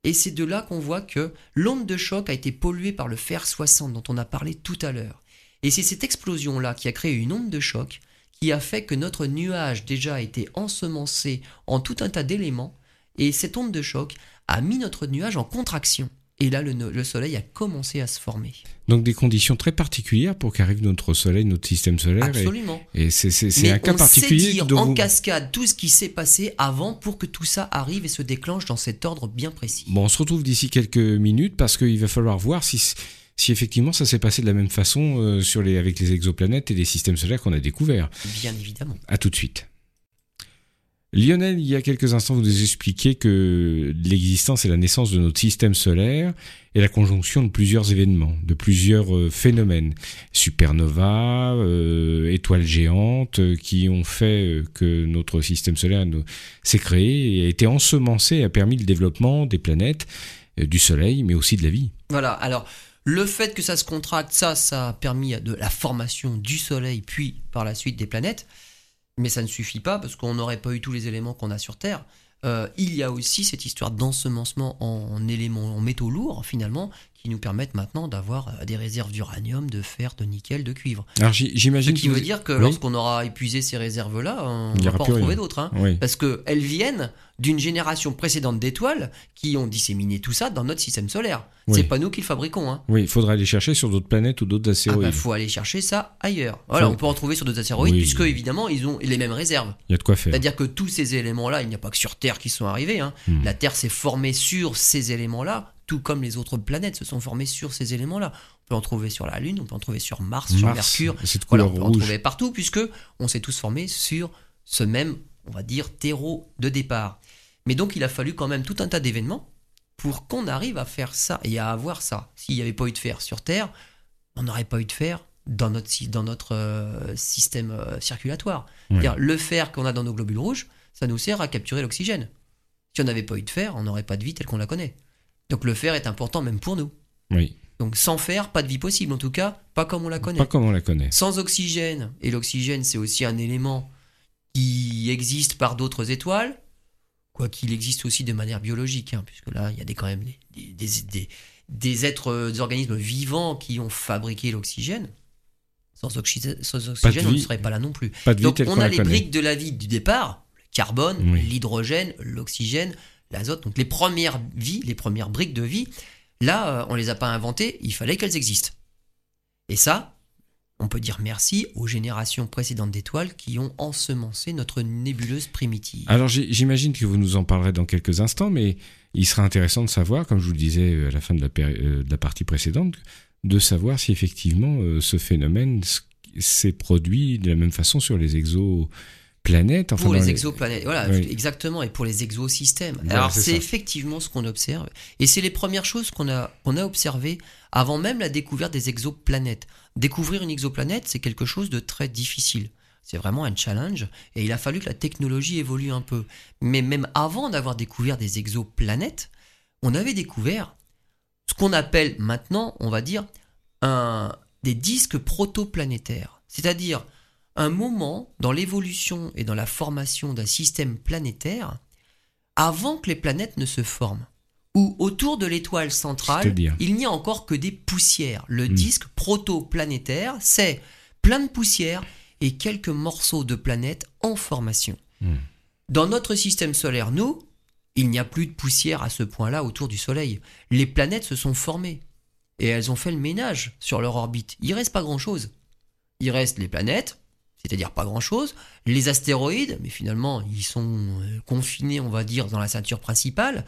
Et c'est de là qu'on voit que l'onde de choc a été polluée par le fer 60 dont on a parlé tout à l'heure. Et c'est cette explosion-là qui a créé une onde de choc qui a fait que notre nuage déjà a été ensemencé en tout un tas d'éléments. Et cette onde de choc a mis notre nuage en contraction. Et là, le, le Soleil a commencé à se former. Donc des conditions très particulières pour qu'arrive notre Soleil, notre système solaire. Absolument. Et, c'est un cas on particulier sait dire en vous- cascade tout ce qui s'est passé avant pour que tout ça arrive et se déclenche dans cet ordre bien précis. Bon, on se retrouve d'ici quelques minutes parce qu'il va falloir voir si, si effectivement ça s'est passé de la même façon euh, sur les, avec les exoplanètes et les systèmes solaires qu'on a découverts. Bien évidemment. À tout de suite. Lionel, il y a quelques instants, vous nous expliquez que l'existence et la naissance de notre système solaire est la conjonction de plusieurs événements, de plusieurs euh, phénomènes, supernovas, euh, étoiles géantes, euh, qui ont fait que notre système solaire s'est créé et a été ensemencé a permis le développement des planètes, du Soleil, mais aussi de la vie. Voilà, alors le fait que ça se contracte, ça, ça a permis de la formation du Soleil, puis par la suite des planètes. Mais ça ne suffit pas parce qu'on n'aurait pas eu tous les éléments qu'on a sur Terre. Euh, il y a aussi cette histoire d'ensemencement en éléments, en métaux lourds finalement, qui nous permettent maintenant d'avoir euh, des réserves d'uranium, de fer, de nickel, de cuivre. Alors j'y- Ce j'imagine qui que veut dire que Oui. lorsqu'on aura épuisé ces réserves-là, on Il ne va pas en rien. d'autres. hein. Oui. Parce qu'elles viennent d'une génération précédente d'étoiles qui ont disséminé tout ça dans notre système solaire. Oui. C'est pas nous qui le fabriquons. Hein. Oui, il faudra aller chercher sur d'autres planètes ou d'autres Ah astéroïdes. bah, faut aller chercher ça ailleurs. Voilà, Faut- on peut en trouver sur d'autres astéroïdes, puisque évidemment ils ont les mêmes réserves. Il y a de quoi faire. C'est-à-dire que tous ces éléments-là, il n'y a pas que sur Terre qui sont arrivés. hein. Hmm. La Terre s'est formée sur ces éléments-là, tout comme les autres planètes se sont formées sur ces éléments-là. On peut en trouver sur la Lune, on peut en trouver sur Mars, sur Mercure. Voilà, on peut en trouver partout, puisque on s'est tous formés sur ce même, on va dire, terreau de départ. Mais donc il a fallu quand même tout un tas d'événements pour qu'on arrive à faire ça et à avoir ça. S'il n'y avait pas eu de fer sur Terre, on n'aurait pas eu de fer dans notre, sy- dans notre euh, système euh, circulatoire. Le fer qu'on a dans nos globules rouges, ça nous sert à capturer l'oxygène. Si on n'avait pas eu de fer, on n'aurait pas de vie telle qu'on la connaît. Donc le fer est important même pour nous. Oui. Donc sans fer, pas de vie possible, en tout cas, pas comme on la connaît. Pas comme on la connaît. Sans oxygène, et l'oxygène c'est aussi un élément qui existe par d'autres étoiles, quoi qu'il existe aussi de manière biologique, hein, puisque là il y a des, quand même des, des, des, des êtres, des organismes vivants qui ont fabriqué l'oxygène. Sans, oxygène, sans oxygène on ne serait pas là non plus. Pas de vie Donc on a les connaît. briques de la vie du départ, le carbone, Oui. l'hydrogène, l'oxygène, l'azote. Donc les premières vies, les premières briques de vie, là euh, on les a pas inventées, il fallait qu'elles existent. Et ça, on peut dire merci aux générations précédentes d'étoiles qui ont ensemencé notre nébuleuse primitive. Alors j'imagine que vous nous en parlerez dans quelques instants, mais il sera intéressant de savoir, comme je vous le disais euh, à la fin de la, euh, de la partie précédente, de savoir si effectivement ce phénomène s'est produit de la même façon sur les exoplanètes. Enfin, pour les les- exoplanètes, voilà, Oui. exactement, et pour les exosystèmes. Voilà, Alors c'est effectivement ce qu'on observe, et c'est les premières choses qu'on a, a observées avant même la découverte des exoplanètes. Découvrir une exoplanète, c'est quelque chose de très difficile. C'est vraiment un challenge, et il a fallu que la technologie évolue un peu. Mais même avant d'avoir découvert des exoplanètes, on avait découvert ce qu'on appelle maintenant, on va dire, un, des disques protoplanétaires. C'est-à-dire un moment dans l'évolution et dans la formation d'un système planétaire avant que les planètes ne se forment. Où autour de l'étoile centrale, C'est-à-dire il n'y a encore que des poussières. Le Hmm. disque protoplanétaire, c'est plein de poussières et quelques morceaux de planètes en formation. Hmm. Dans notre système solaire, nous, il n'y a plus de poussière à ce point-là autour du Soleil. Les planètes se sont formées et elles ont fait le ménage sur leur orbite. Il reste pas grand-chose. Il reste les planètes, c'est-à-dire pas grand-chose, les astéroïdes, mais finalement ils sont euh, confinés, on va dire, dans la ceinture principale,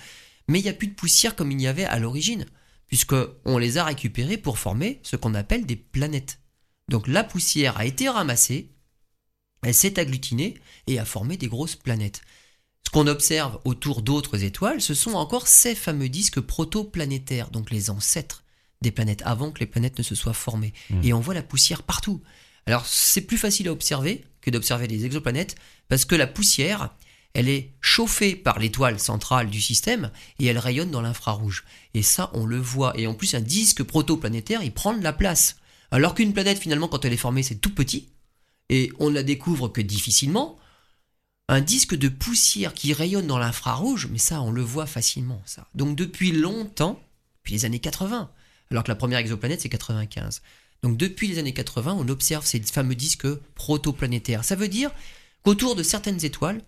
mais il n'y a plus de poussière comme il y avait à l'origine, puisque on les a récupérés pour former ce qu'on appelle des planètes. Donc la poussière a été ramassée, elle s'est agglutinée et a formé des grosses planètes. Ce qu'on observe autour d'autres étoiles, ce sont encore ces fameux disques protoplanétaires, donc les ancêtres des planètes, avant que les planètes ne se soient formées. Mmh. Et on voit la poussière partout. Alors c'est plus facile à observer que d'observer les exoplanètes, parce que la poussière, elle est chauffée par l'étoile centrale du système et elle rayonne dans l'infrarouge. Et ça, on le voit. Et en plus, un disque protoplanétaire, il prend de la place. Alors qu'une planète, finalement, quand elle est formée, c'est tout petit, et on ne la découvre que difficilement. Un disque de poussière qui rayonne dans l'infrarouge, mais ça, on le voit facilement, ça. Donc depuis longtemps, depuis les années 80, alors que la première exoplanète, c'est 95. Donc depuis les années 80, on observe ces fameux disques protoplanétaires. Ça veut dire qu'autour de certaines étoiles,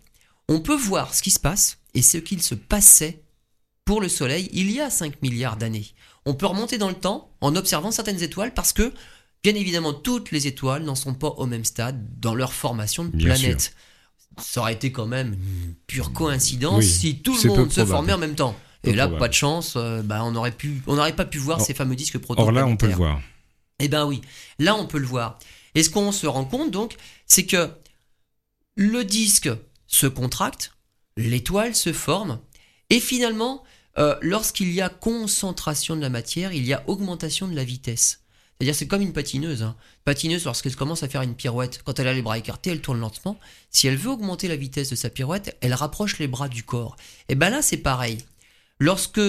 on peut voir ce qui se passe et ce qu'il se passait pour le Soleil il y a 5 milliards d'années. On peut remonter dans le temps en observant certaines étoiles parce que, bien évidemment, toutes les étoiles n'en sont pas au même stade dans leur formation de Bien planète. Ça aurait été quand même une pure coïncidence Oui, si tout le monde se probable. formait en même temps. Et là, probable. pas de chance, euh, bah, on n'aurait pas pu voir Or- ces fameux disques Or protoplanétaires. là, on peut le voir. Eh ben oui, là on peut le voir. Et ce qu'on se rend compte donc, c'est que le disque se contracte, l'étoile se forme, et finalement, euh, lorsqu'il y a concentration de la matière, il y a augmentation de la vitesse. C'est-à-dire c'est comme une patineuse. Hein. Patineuse, lorsqu'elle commence à faire une pirouette, quand elle a les bras écartés, elle tourne lentement. Si elle veut augmenter la vitesse de sa pirouette, elle rapproche les bras du corps. Et ben là c'est pareil. Lorsque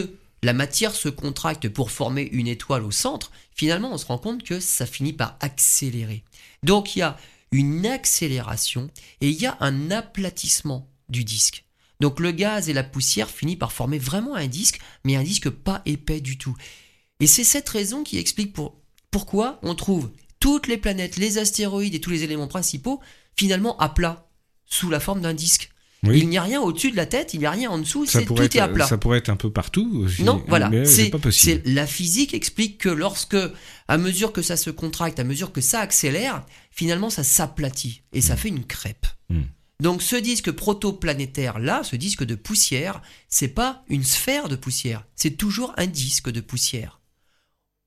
la matière se contracte pour former une étoile au centre, finalement on se rend compte que ça finit par accélérer. Donc il y a une accélération et il y a un aplatissement du disque. Donc le gaz et la poussière finissent par former vraiment un disque, mais un disque pas épais du tout. Et c'est cette raison qui explique pour- pourquoi on trouve toutes les planètes, les astéroïdes et tous les éléments principaux finalement à plat, sous la forme d'un disque. Oui. Il n'y a rien au-dessus de la tête, il n'y a rien en dessous, c'est tout est à plat. ça pourrait être un peu partout. Non, voilà. C'est pas possible. la physique explique que lorsque, à mesure que ça se contracte, à mesure que ça accélère, finalement ça s'aplatit et ça fait une crêpe. Mm. Donc ce disque protoplanétaire là, ce disque de poussière, c'est pas une sphère de poussière, c'est toujours un disque de poussière.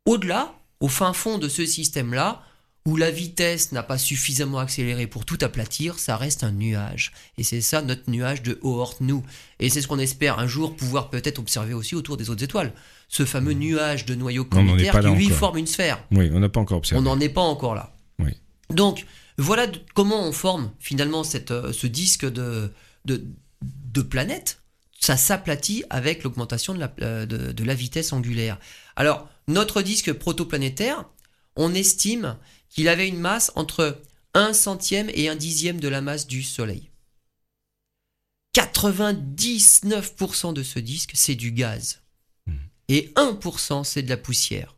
Au-delà, au fin fond de ce système-là, où la vitesse n'a pas suffisamment accéléré pour tout aplatir, ça reste un nuage. Et c'est ça notre nuage de Oort-nous. Et c'est ce qu'on espère un jour pouvoir peut-être observer aussi autour des autres étoiles. Ce fameux nuage de noyau On n'en est communautaire pas qui lui encore. forme une sphère. Oui, on n'a pas encore observé. On n'en est pas encore là. Oui. Donc, voilà de- comment on forme finalement cette, euh, ce disque de, de, de planète. Ça s'aplatit avec l'augmentation de la, euh, de, de la vitesse angulaire. Alors, notre disque protoplanétaire, on estime qu'il avait une masse entre 1 centième et un dixième de la masse du Soleil. 99% de ce disque, c'est du gaz. Mhm. Et 1%, c'est de la poussière.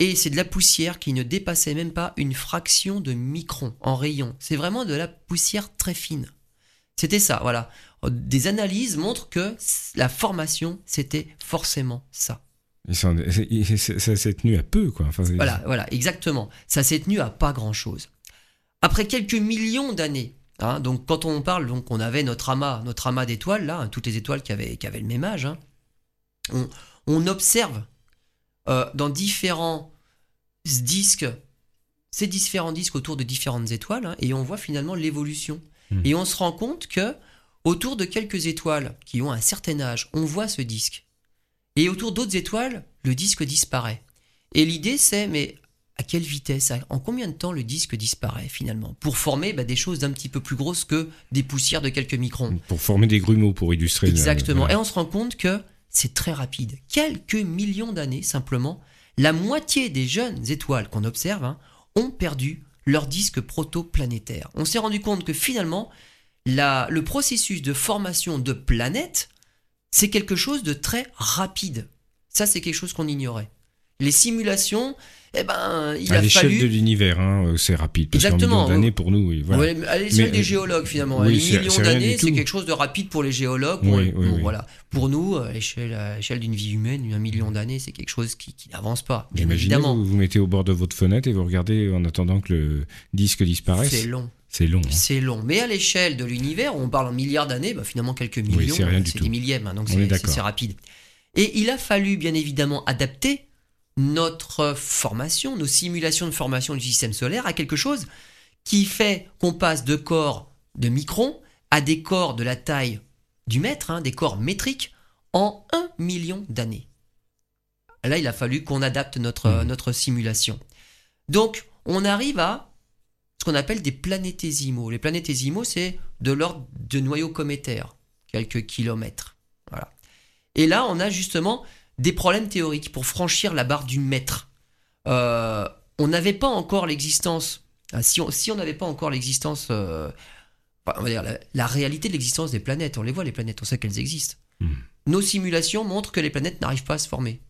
Et c'est de la poussière qui ne dépassait même pas une fraction de micron en rayon. C'est vraiment de la poussière très fine. C'était ça, voilà. Des analyses montrent que la formation, c'était forcément ça. Ça, s'est tenu à peu, quoi. Enfin, Voilà, voilà, exactement. Ça s'est tenu à pas grand-chose. Après quelques millions d'années, hein, donc quand on parle, donc on avait notre amas, notre amas d'étoiles là, hein, toutes les étoiles qui avaient, qui avaient le même âge. hein, on, on observe euh, dans différents disques, ces différents disques autour de différentes étoiles, hein, et on voit finalement l'évolution. Hmm. Et on se rend compte que autour de quelques étoiles qui ont un certain âge, on voit ce disque. Et autour d'autres étoiles, le disque disparaît. Et l'idée, c'est, mais à quelle vitesse En combien de temps le disque disparaît finalement? Pour former bah, des choses d'un petit peu plus grosses que des poussières de quelques microns. Pour former des grumeaux, pour illustrer. Exactement. Et on se rend compte que c'est très rapide. Quelques millions d'années simplement, la moitié des jeunes étoiles qu'on observe hein, ont perdu leur disque protoplanétaire. On s'est rendu compte que finalement, la- le processus de formation de planètes, c'est quelque chose de très rapide. Ça, c'est quelque chose qu'on ignorait. Les simulations, eh ben, il à a l'échelle fallu... de l'univers, hein, euh, c'est rapide. Parce Exactement. d'années, pour nous, oui, voilà. Ouais, à l'échelle des euh, géologues finalement, oui, c'est rien d'années, c'est quelque chose de rapide pour les géologues. Oui, Pour, oui, bon, oui. Voilà. pour nous, à l'échelle, d'une vie humaine, un million d'années, c'est quelque chose qui, qui n'avance pas. Bien Imaginez, évidemment, vous vous mettez au bord de votre fenêtre et vous regardez en attendant que le disque disparaisse. c'est long, C'est long. hein. c'est long. Mais à l'échelle de l'univers, on parle en milliards d'années, bah, finalement quelques millions, c'est rien du c'est tout. des millièmes, hein, donc On c'est- est rapide. Et il a fallu bien évidemment adapter notre formation, nos simulations de formation du système solaire à quelque chose qui fait qu'on passe de corps de microns à des corps de la taille du mètre, hein, des corps métriques, en un million d'années. Là, il a fallu qu'on adapte notre, Mhm. notre simulation. Donc, on arrive à ce qu'on appelle des planétésimaux. Les planétésimaux, c'est de l'ordre de noyaux cométaires, quelques kilomètres. Voilà. Et là, on a justement des problèmes théoriques pour franchir la barre du mètre. Euh, on n'avait pas encore l'existence. ah, Si on si on n'avait pas encore l'existence, euh, on va dire la, la réalité de l'existence des planètes, on les voit les planètes, on sait qu'elles existent. Hmm. Nos simulations montrent que les planètes n'arrivent pas à se former.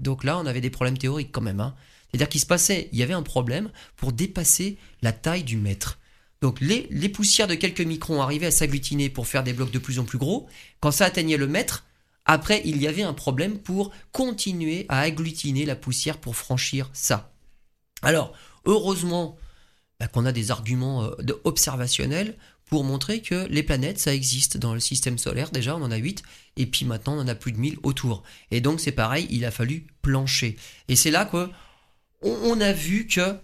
Donc là, on avait des problèmes théoriques quand même. hein. C'est-à-dire qu'il se passait, il y avait un problème pour dépasser la taille du mètre. Donc les, poussières de quelques microns arrivaient à s'agglutiner pour faire des blocs de plus en plus gros. Quand ça atteignait le mètre, après il y avait un problème pour continuer à agglutiner la poussière pour franchir ça. Alors heureusement bah, qu'on a des arguments euh, observationnels pour montrer que les planètes, ça existe dans le système solaire. Déjà, on en a 8, et puis maintenant, on en a plus de 1000 autour. Et donc, c'est pareil, il a fallu plancher. Et c'est là que on, a vu que,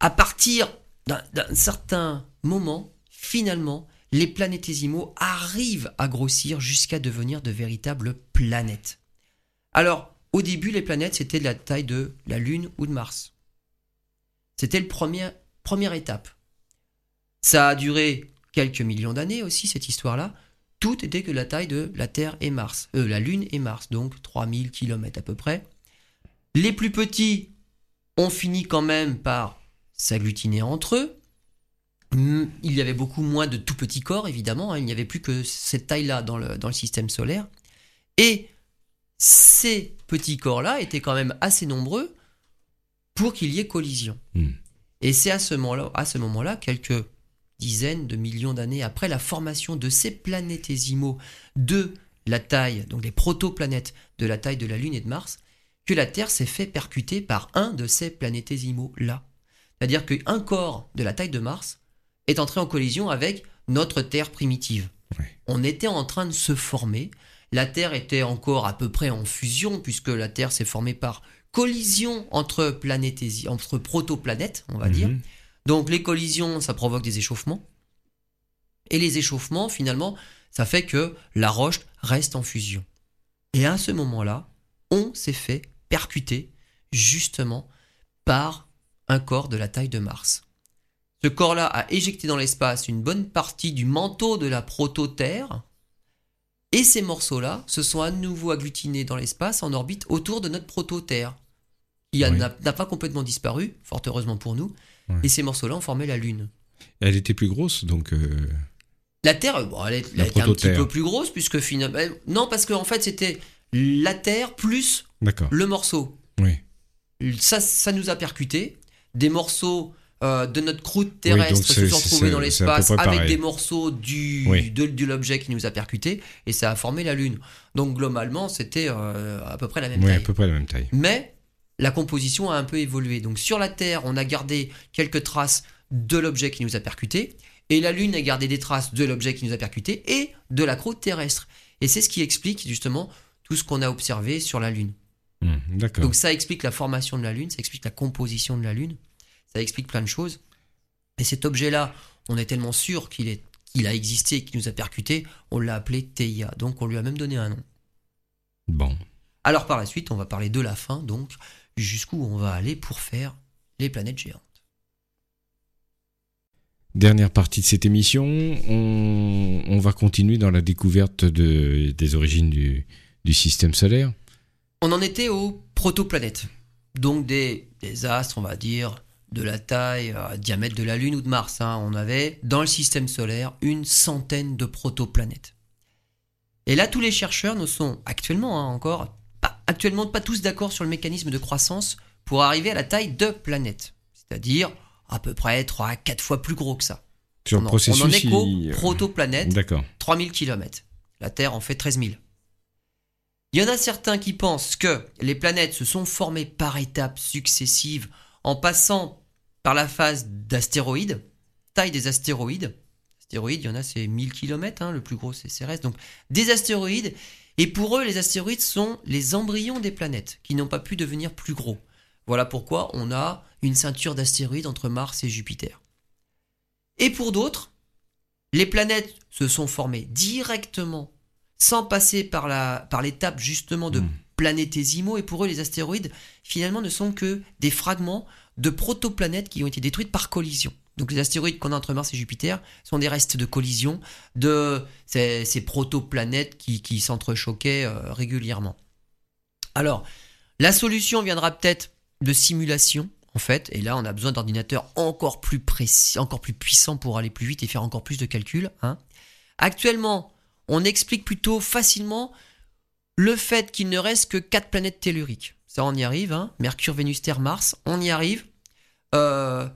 à partir d'un certain moment, finalement, les planétésimaux arrivent à grossir jusqu'à devenir de véritables planètes. Alors, au début, les planètes, c'était de la taille de la Lune ou de Mars. C'était premier, première étape. Ça a duré quelques millions d'années aussi, cette histoire-là. Tout était que la taille de la Terre et Mars. Euh, la Lune et Mars, donc 3000 km à peu près. Les plus petits ont fini quand même par s'agglutiner entre eux. Hum, Il y avait beaucoup moins de tout petits corps, évidemment. hein. Il n'y avait plus que cette taille-là dans le, dans le système solaire. Et ces petits corps-là étaient quand même assez nombreux pour qu'il y ait collision. Hmm. Et c'est à ce moment-là, à ce moment-là, quelques dizaines de millions d'années après la formation de ces planétésimaux de la taille, donc des protoplanètes de la taille de la Lune et de Mars, que la Terre s'est fait percuter par un de ces planétésimaux-là. C'est-à-dire qu'un corps de la taille de Mars est entré en collision avec notre Terre primitive. On était en train de se former. La Terre était encore à peu près en fusion, puisque la Terre s'est formée par collision entre, planétési- entre protoplanètes, on va dire. Mhm. Donc les collisions, ça provoque des échauffements. Et les échauffements, finalement, ça fait que la roche reste en fusion. Et à ce moment-là, on s'est fait percuter justement par un corps de la taille de Mars. Ce corps-là a éjecté dans l'espace une bonne partie du manteau de la proto-Terre Et ces morceaux-là se sont à nouveau agglutinés dans l'espace en orbite autour de notre proto-Terre. Il Oui. n'a pas complètement disparu, fort heureusement pour nous. Et ces morceaux-là ont formé la Lune. Elle était plus grosse, donc. euh, La Terre, euh, bon, elle, La était un petit peu plus grosse, puisque finalement. Non, parce qu'en fait, c'était la Terre plus D'accord. le morceau. Oui. Ça, ça nous a percuté. Des morceaux euh, de notre croûte terrestre donc se sont retrouvés dans l'espace avec pareil. des morceaux du, Oui. de, de l'objet qui nous a percuté et ça a formé la Lune. Donc globalement, c'était euh, à peu près la même Oui, à taille. peu près la même taille. Mais la composition a un peu évolué. Donc sur la Terre, on a gardé quelques traces de l'objet qui nous a percuté et la Lune a gardé des traces de l'objet qui nous a percuté et de la croûte terrestre. Et c'est ce qui explique justement tout ce qu'on a observé sur la Lune. D'accord. Donc ça explique la formation de la Lune, ça explique la composition de la Lune, ça explique plein de choses. Et cet objet-là, on est tellement sûr qu'il est qu'il a existé, qu'il nous a percuté, on l'a appelé TIA. Donc on lui a même donné un nom. Bon. Alors par la suite, on va parler de la fin, donc jusqu'où on va aller pour faire les planètes géantes. Dernière partie de cette émission, on, on va continuer dans la découverte de, des origines du, du système solaire. On en était aux protoplanètes, donc des, des astres, on va dire, de la taille, euh, diamètre de la Lune ou de Mars. hein. On avait dans le système solaire une centaine de protoplanètes. Et là, tous les chercheurs ne sont actuellement hein, encore pas, actuellement pas tous d'accord sur le mécanisme de croissance pour arriver à la taille de planètes, c'est-à-dire à peu près 3 à 4 fois plus gros que ça. Sur on, le en- processus. on en est qu'aux il- protoplanètes. D'accord. 3000 km. La Terre en fait 13 000. Il y en a certains qui pensent que les planètes se sont formées par étapes successives en passant par la phase d'astéroïdes, taille des astéroïdes. Astéroïdes, il y en a, c'est 1000 km, le plus gros c'est Cérès. Donc des astéroïdes. Et pour eux, les astéroïdes sont les embryons des planètes qui n'ont pas pu devenir plus gros. Voilà pourquoi on a une ceinture d'astéroïdes entre Mars et Jupiter. Et pour d'autres, les planètes se sont formées directement, sans passer par la par l'étape justement de Hmm. planétésimaux. Et pour eux, les astéroïdes, finalement, ne sont que des fragments de protoplanètes qui ont été détruites par collision. Donc les astéroïdes qu'on a entre Mars et Jupiter sont des restes de collision de ces, ces protoplanètes qui, qui s'entrechoquaient euh, régulièrement. Alors, la solution viendra peut-être de simulation, en fait, et là on a besoin d'ordinateurs encore plus précis, encore plus puissants pour aller plus vite et faire encore plus de calculs. hein. Actuellement, on explique plutôt facilement le fait qu'il ne reste que 4 planètes telluriques. Ça, on y arrive, hein. Mercure, Vénus, Terre, Mars, on y arrive. Euh,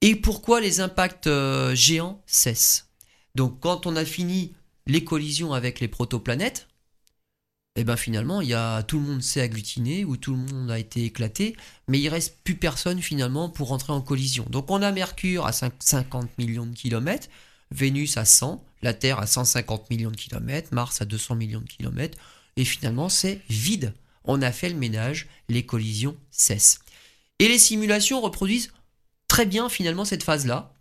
et pourquoi les impacts euh, géants cessent? Donc, quand on a fini les collisions avec les protoplanètes, et ben finalement, y a tout le monde s'est agglutiné ou tout le monde a été éclaté, mais il reste plus personne finalement pour rentrer en collision. Donc, on a Mercure à 5 50 millions de kilomètres, Vénus à 100, la Terre à 150 millions de kilomètres, Mars à 200 millions de kilomètres, et finalement, c'est vide. On a fait le ménage, les collisions cessent. Et les simulations reproduisent très bien finalement cette phase-là,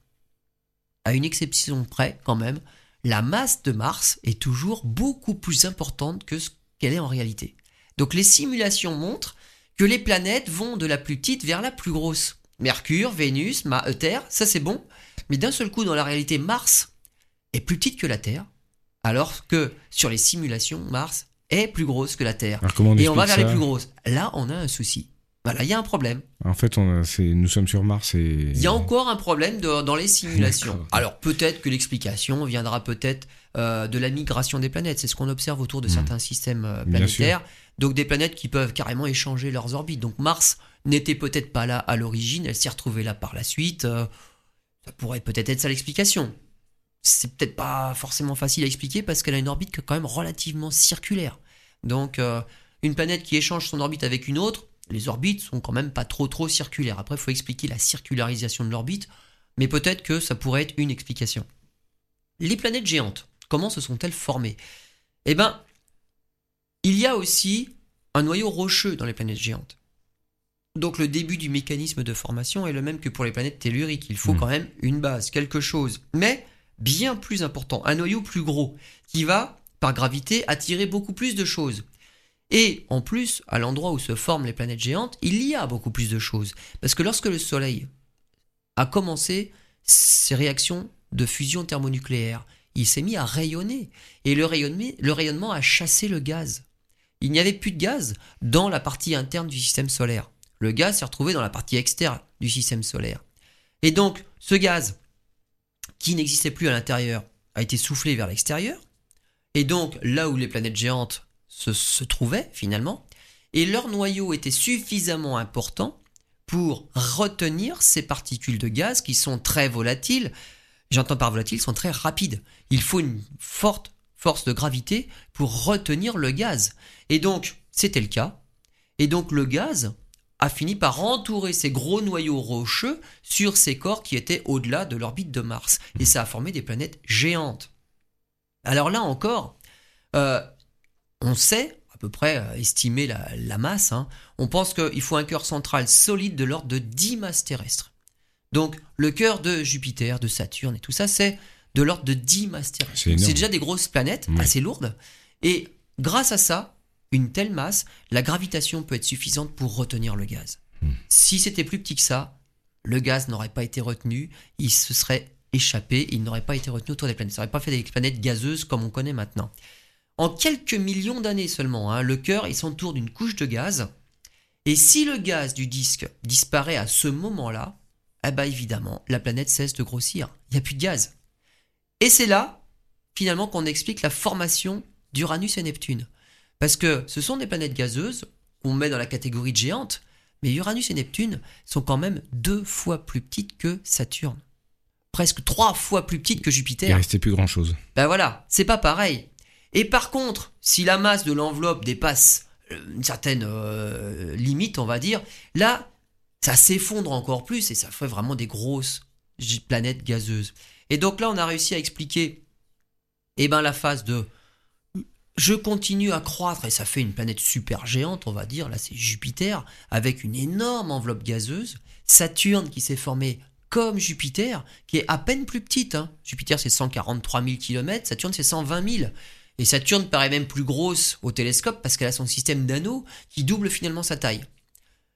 à une exception près quand même, la masse de Mars est toujours beaucoup plus importante que ce qu'elle est en réalité. Donc les simulations montrent que les planètes vont de la plus petite vers la plus grosse. Mercure, Vénus, Ma- euh, Terre, ça c'est bon, mais d'un seul coup dans la réalité Mars est plus petite que la Terre, alors que sur les simulations Mars est plus grosse que la Terre. On Et on va vers les plus grosses. Là, on a un souci. Voilà, il y a un problème. En fait, on a- nous sommes sur Mars et. Il y a encore un problème de- dans les simulations. Alors peut-être que l'explication viendra peut-être euh, de la migration des planètes. C'est ce qu'on observe autour de Mhm. certains systèmes euh, planétaires. Donc des planètes qui peuvent carrément échanger leurs orbites. Donc Mars n'était peut-être pas là à l'origine, elle s'est retrouvée là par la suite. Euh, ça pourrait peut-être être ça l'explication. C'est peut-être pas forcément facile à expliquer parce qu'elle a une orbite quand même relativement circulaire. Donc euh, une planète qui échange son orbite avec une autre, les orbites sont quand même pas trop trop circulaires. Après, il faut expliquer la circularisation de l'orbite, mais peut-être que ça pourrait être une explication. Les planètes géantes, comment se sont-elles formées? Eh bien, il y a aussi un noyau rocheux dans les planètes géantes. Donc le début du mécanisme de formation est le même que pour les planètes telluriques. Il faut Hmm. quand même une base, quelque chose. Mais bien plus important, un noyau plus gros, qui va, par gravité, attirer beaucoup plus de choses. Et en plus, à l'endroit où se forment les planètes géantes, il y a beaucoup plus de choses. Parce que lorsque le Soleil a commencé ses réactions de fusion thermonucléaire, il s'est mis à rayonner. Et le rayonnement, le rayonnement a chassé le gaz. Il n'y avait plus de gaz dans la partie interne du système solaire. Le gaz s'est retrouvé dans la partie externe du système solaire. Et donc, ce gaz, qui n'existait plus à l'intérieur, a été soufflé vers l'extérieur. Et donc, là où les planètes géantes se, trouvaient, finalement, et leur noyau était suffisamment important pour retenir ces particules de gaz qui sont très volatiles. J'entends par volatiles, sont très rapides. Il faut une forte force de gravité pour retenir le gaz. Et donc, c'était le cas. Et donc, le gaz a fini par entourer ces gros noyaux rocheux sur ces corps qui étaient au-delà de l'orbite de Mars. Et ça a formé des planètes géantes. Alors là encore, euh, on sait à peu près euh, estimer la, masse. Hein. On pense qu'il faut un cœur central solide de l'ordre de 10 masses terrestres. Donc le cœur de Jupiter, de Saturne et tout ça, c'est de l'ordre de 10 masses terrestres. C'est déjà des grosses planètes assez lourdes. Et grâce à ça, une telle masse, la gravitation peut être suffisante pour retenir le gaz. Hmm. Si c'était plus petit que ça, le gaz n'aurait pas été retenu, il se serait échappé, il n'aurait pas été retenu autour des planètes. Ça n'aurait pas fait des planètes gazeuses comme on connaît maintenant. En quelques millions d'années seulement, hein, le cœur il s'entoure d'une couche de gaz. Et si le gaz du disque disparaît à ce moment-là, eh ben évidemment, la planète cesse de grossir. Il n'y a plus de gaz. Et c'est là, finalement, qu'on explique la formation d'Uranus et Neptune. Parce que ce sont des planètes gazeuses, qu'on met dans la catégorie de géantes, mais Uranus et Neptune sont quand même deux fois plus petites que Saturne. Presque trois fois plus petites que Jupiter. Il restait plus grand chose. Ben voilà, c'est pas pareil. Et par contre, si la masse de l'enveloppe dépasse euh, une certaine euh, limite, on va dire, là, ça s'effondre encore plus et ça fait vraiment des grosses planètes gazeuses. Et donc là, on a réussi à expliquer eh ben, la phase de je continue à croître et ça fait une planète super géante, on va dire. Là, c'est Jupiter avec une énorme enveloppe gazeuse. Saturne qui s'est formé comme Jupiter, qui est à peine plus petite. Hein. Jupiter, c'est 143 000 km, Saturne, c'est 120 000. Et Saturne paraît même plus grosse au télescope parce qu'elle a son système d'anneaux qui double finalement sa taille.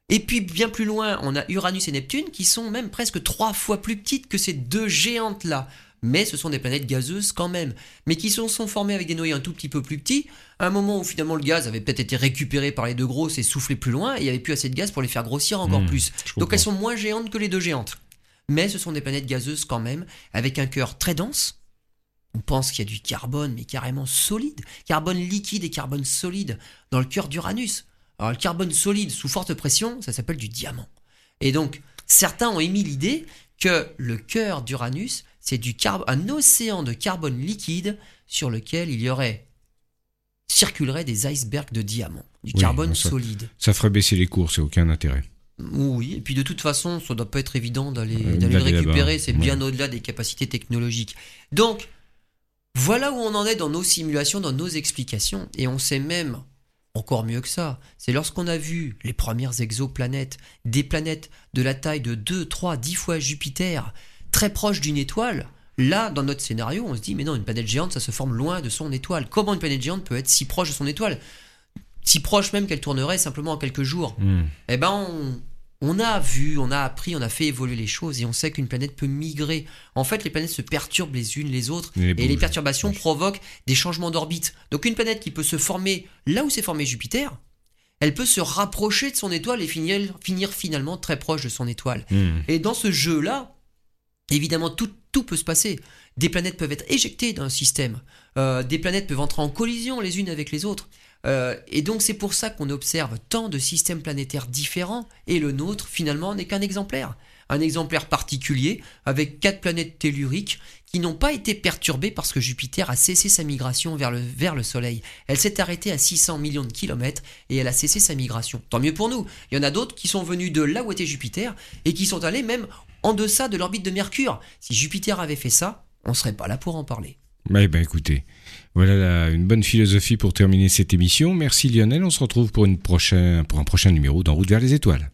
Et puis bien plus loin, on a Uranus et Neptune qui sont même presque trois fois plus petites que ces deux géantes-là. Mais ce sont des planètes gazeuses quand même, mais qui sont, sont formées avec des noyaux un tout petit peu plus petits, à un moment où finalement le gaz avait peut-être été récupéré par les deux grosses et soufflé plus loin, et il n'y avait plus assez de gaz pour les faire grossir encore hmm, plus. Donc elles sont moins géantes que les deux géantes. Mais ce sont des planètes gazeuses quand même, avec un cœur très dense. On pense qu'il y a du carbone, mais carrément solide, carbone liquide et carbone solide dans le cœur d'Uranus. Alors le carbone solide sous forte pression, ça s'appelle du diamant. Et donc certains ont émis l'idée que le cœur d'Uranus, c'est du un océan de carbone liquide sur lequel il y aurait circulerait des icebergs de diamants, du carbone solide. Ça ferait baisser les cours, c'est aucun intérêt. Oui, et puis de toute façon, ça doit pas être évident d'aller le récupérer, c'est bien au-delà des capacités technologiques. Donc, voilà où on en est dans nos simulations, dans nos explications, et on sait même encore mieux que ça, c'est lorsqu'on a vu les premières exoplanètes, des planètes de la taille de 2, 3, 10 fois Jupiter, très proches d'une étoile. Là, dans notre scénario, on se dit, mais non, une planète géante, ça se forme loin de son étoile. Comment une planète géante peut être si proche de son étoile? Si proche même qu'elle tournerait simplement en quelques jours. Hmm. Eh ben, on, on a vu, on a appris, on a fait évoluer les choses et on sait qu'une planète peut migrer. En fait, les planètes se perturbent les unes les autres et les, perturbations provoquent des changements d'orbite. Donc une planète qui peut se former là où s'est formé Jupiter, elle peut se rapprocher de son étoile et finir, finalement très proche de son étoile. Hmm. Et dans ce jeu-là, évidemment, tout, peut se passer. Des planètes peuvent être éjectées d'un système. Euh, des planètes peuvent entrer en collision les unes avec les autres. Euh, et donc c'est pour ça qu'on observe tant de systèmes planétaires différents, et le nôtre finalement n'est qu'un exemplaire. Un exemplaire particulier, avec quatre planètes telluriques qui n'ont pas été perturbées parce que Jupiter a cessé sa migration vers le, vers le Soleil. Elle s'est arrêtée à 600 millions de kilomètres et elle a cessé sa migration. Tant mieux pour nous. Il y en a d'autres qui sont venus de là où était Jupiter et qui sont allés même en deçà de l'orbite de Mercure. Si Jupiter avait fait ça, on serait pas là pour en parler. Eh ben écoutez, voilà une bonne philosophie pour terminer cette émission. Merci Lionel, on se retrouve pour, pour un prochain numéro d'En route vers les étoiles.